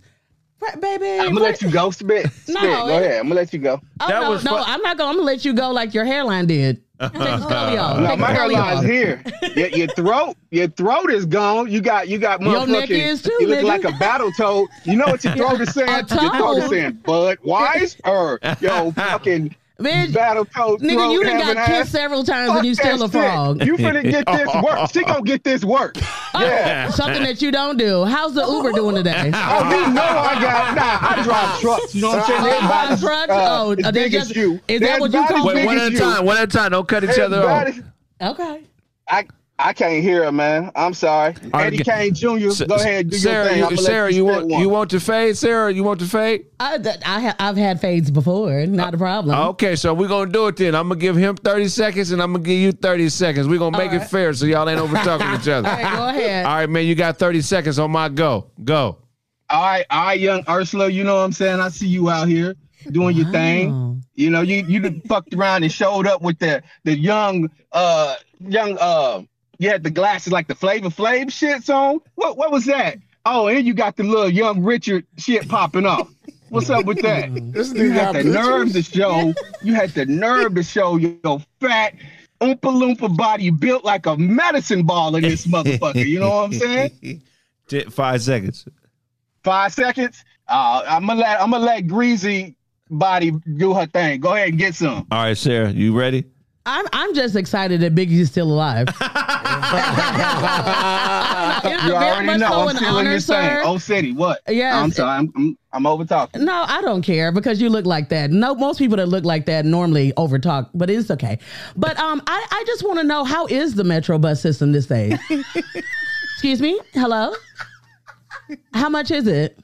Right, baby. I'm gonna let you go. Spit. [LAUGHS] Spit. No, go it- ahead. I'm gonna let you go. Oh, no, no, I'm not gonna. I'm gonna let you go like your hairline did. [LAUGHS] Take the scully off. No, my the scully hairline's here. Your, your throat, your throat is gone. You got, you got Your neck motherfucking. is too, you look nigga. like a battle toad. You know what your [LAUGHS] throat is saying? A Your throat is toad. saying, Bud Wise or yo [LAUGHS] fucking Bitch, battle toad. Nigga, you done having got kissed ass. several times Fuck and you still a shit. frog. You finna get this [LAUGHS] work. She gonna get this work. [LAUGHS] Yeah. Something that you don't do. How's the Uber doing today? [LAUGHS] Oh, you know I got. Nah, I drive trucks. You know what I'm saying? Oh, drive trucks? uh, Oh, as they big just- as you. is that what you call Wait, one at a time. One at a time. Don't cut each other off. Okay. I I can't hear her, man. I'm sorry. right, Eddie get- Kane Jr. Go ahead, and do Sarah, your thing. you, I'ma Sarah, you spit want one. you want to fade? Sarah, you want to fade? I, I ha- I've had fades before. Not a problem. Okay, so we're gonna do it then. I'm gonna give him 30 seconds and I'm gonna give you 30 seconds. We're gonna make it fair so y'all ain't over talking each [LAUGHS] other. All right, go ahead. All right, man, you got 30 seconds on my go. Go. all right, all right, young Ursula. You know what I'm saying? I see you out here doing your thing. You know, you you fucked around and showed up with the the young uh young uh you had the glasses like the Flavor Flav shits on. What what was that? Oh, and you got the little young Richard shit popping off. What's up with that? [LAUGHS] This you had got the nerve to show. You had the nerve to show your fat oompa loompa body built like a medicine ball in this motherfucker. You know what I'm saying? [LAUGHS] Five seconds. Five seconds. Uh, I'm gonna let I'm gonna let Greasy body do her thing. Go ahead and get some. All right, Sarah, you ready? I'm I'm just excited that Biggie's still alive. [LAUGHS] You very already much know so I'm an still in honor, your thing. sir. Oh City, what? Yeah, I'm sorry. I'm I'm, I'm over talking. No, I don't care because you look like that. No, most people that look like that normally over talk, but it's okay. But um, I, I just want to know how is the Metro bus system this day? [LAUGHS] Excuse me. Hello. How much is it?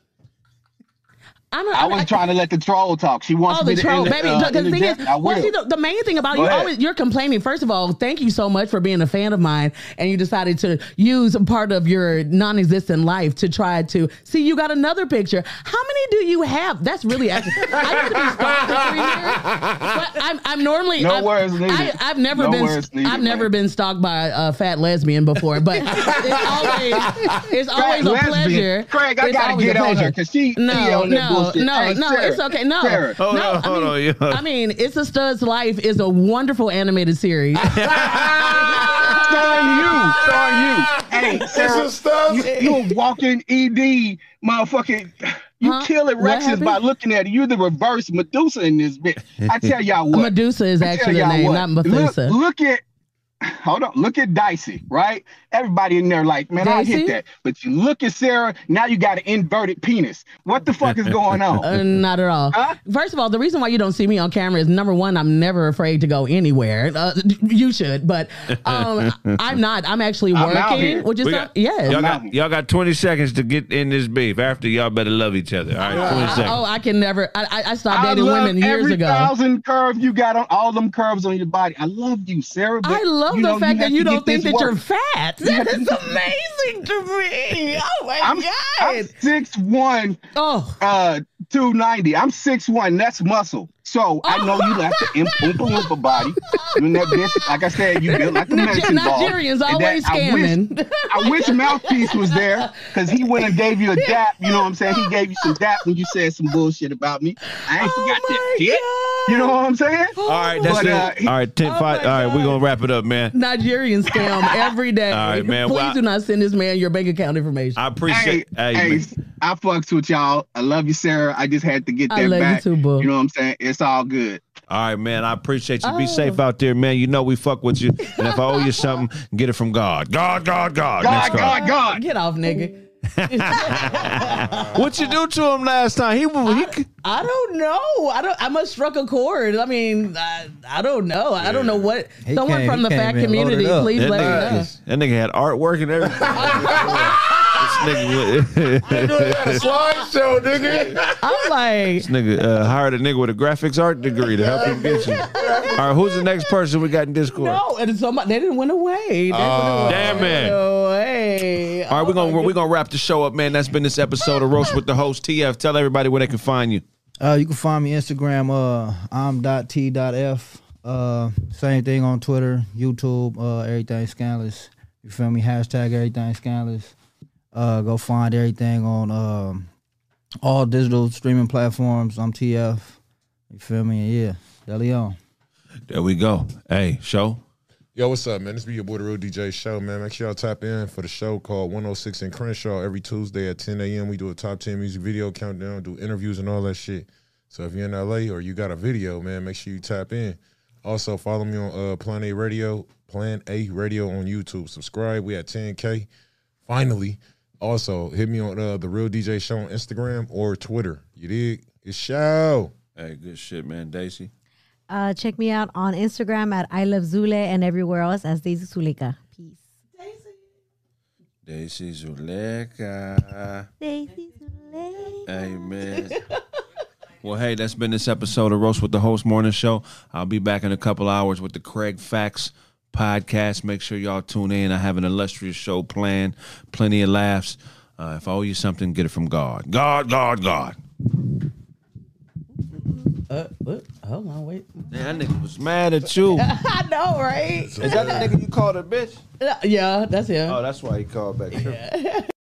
I'm I was trying to let the troll talk. She wants Oh, me the to troll, end, baby. uh, the thing is, well, see, the, the main thing about Go you ahead. always you're complaining. First of all, thank you so much for being a fan of mine, and you decided to use a part of your non-existent life to try to see. You got another picture. How many do you have? That's really actually. I used to be stalked for three years, but I'm, I'm normally. No I'm, words needed. I, I've never No been. needed, I've never been stalked by a fat lesbian before, but it's always it's always a lesbian. pleasure. Craig, I It's gotta get on her pleasure. 'cause she- she no no bullshit. no Hey, no Sarah, it's okay no Sarah. Hold no on, I mean, on, yeah. I mean, It's a Stud's Life is a wonderful animated series. [LAUGHS] starring you, starring you. Hey, Sarah, you, you a walking ED, motherfucking. You Huh? kill What erections by looking at it. You're the reverse Medusa in this bitch. I tell y'all [LAUGHS] what. Medusa is actually the name, what. not Methusa. Look, look at. Hold on. Look at Dicey, right? Everybody in there like, man, I hit that. But you look at Sarah, now you got an inverted penis. What the fuck is going on? [LAUGHS] Uh, not at all. First of all, the reason why you don't see me on camera is number one, I'm never afraid to go anywhere. Uh, [LAUGHS] you should, but um, [LAUGHS] I'm not. I'm actually working, here. which is We got- yes. Y'all got, y'all got 20 seconds to get in this beef. After y'all better love each other. All right, 20 seconds. Oh, I can never. I, I- I stopped I dating love women years every ago. thousand curve you got on all them curves on your body. I love you, Sarah. but, I love you the know, fact that you don't think that you're fat. That is amazing to me. Oh my I'm, god. I'm six six one, oh, uh, two ninety. I'm six one. That's muscle. So I know you like the imp- oompa loompa body. You and that bitch, like I said, you built like a [LAUGHS] Niger- medicine ball. Nigerians And that- always I wish- I wish Mouthpiece was there because he went and gave you a dap. You know what I'm saying? He gave you some dap when you said some bullshit about me. I ain't forgot that shit. You know what I'm saying? All right, that's But, it. uh, he- All right, 10, five, all right, we're going to wrap it up, man. Nigerian scam every day. [LAUGHS] All right, man. Please Well, do not send this man your bank account information. I appreciate Hey, hey, hey. I fucks with y'all. I love you, Sarah. I just had to get I that love you back. too, boo. You know what I'm saying? It's all good. All right, man. I appreciate you. Be Oh. safe out there, man. You know we fuck with you. And if I owe you something, get it from God. God, God, God. Next God, God. Get off, nigga. [LAUGHS] What you do to him last time? He, he I don't know. I don't. I must struck a chord. I mean, I, I don't know. I don't know what. He Someone came- from the fat community, please that let nigga, me know. That nigga had artwork and everything. [LAUGHS] this nigga, [LAUGHS] slideshow, nigga. I'm like, this nigga uh, hired a nigga with a graphics art degree to help him get you. All right, who's the next person we got in Discord? no, and somebody they didn't win away. They Oh, damn it. away. All right, we're gonna we're gonna wrap the show up, man. That's been this episode of Roast with the Host. TF, tell everybody where they can find you. Uh, you can find me Instagram. Uh, I'm dot t dot f. Uh, same thing on Twitter, YouTube. Uh, everything scandalous. You feel me? Hashtag everything scandalous. Uh, go find everything on um all digital streaming platforms. I'm TF. You feel me? Yeah, De Leon. There we go. Hey, show. Yo, what's up, man? This be your boy, the Real DJ Show, man. Make sure y'all tap in for the show called 106 in Crenshaw every Tuesday at 10 a.m. We do a top 10 music video countdown, do interviews and all that shit. So if you're in LA or you got a video, man, make sure you tap in. Also, follow me on uh, Plan A Radio, Plan A Radio on YouTube. Subscribe. We at 10K. Finally. Also, hit me on uh, the Real DJ Show on Instagram or Twitter. You dig? It's show. Hey, good shit, man. Daisy. Uh, check me out on Instagram at I Love Zule and everywhere else as Daisy Zuleka. Peace. Daisy Daisy Zuleka. Daisy Zuleka. Hey, man. well, hey, that's been this episode of Roast with the Host Morning Show. I'll be back in a couple hours with the Craig Facts podcast. Make sure y'all tune in. I have an illustrious show planned, plenty of laughs. Uh, if I owe you something, get it from God. God, God, God. Uh, what? Hold on, wait. That nigga was mad at you. [LAUGHS] I know, right? Is that the nigga you called a bitch? Yeah, that's him. Oh, that's why he called back. tripping. [LAUGHS]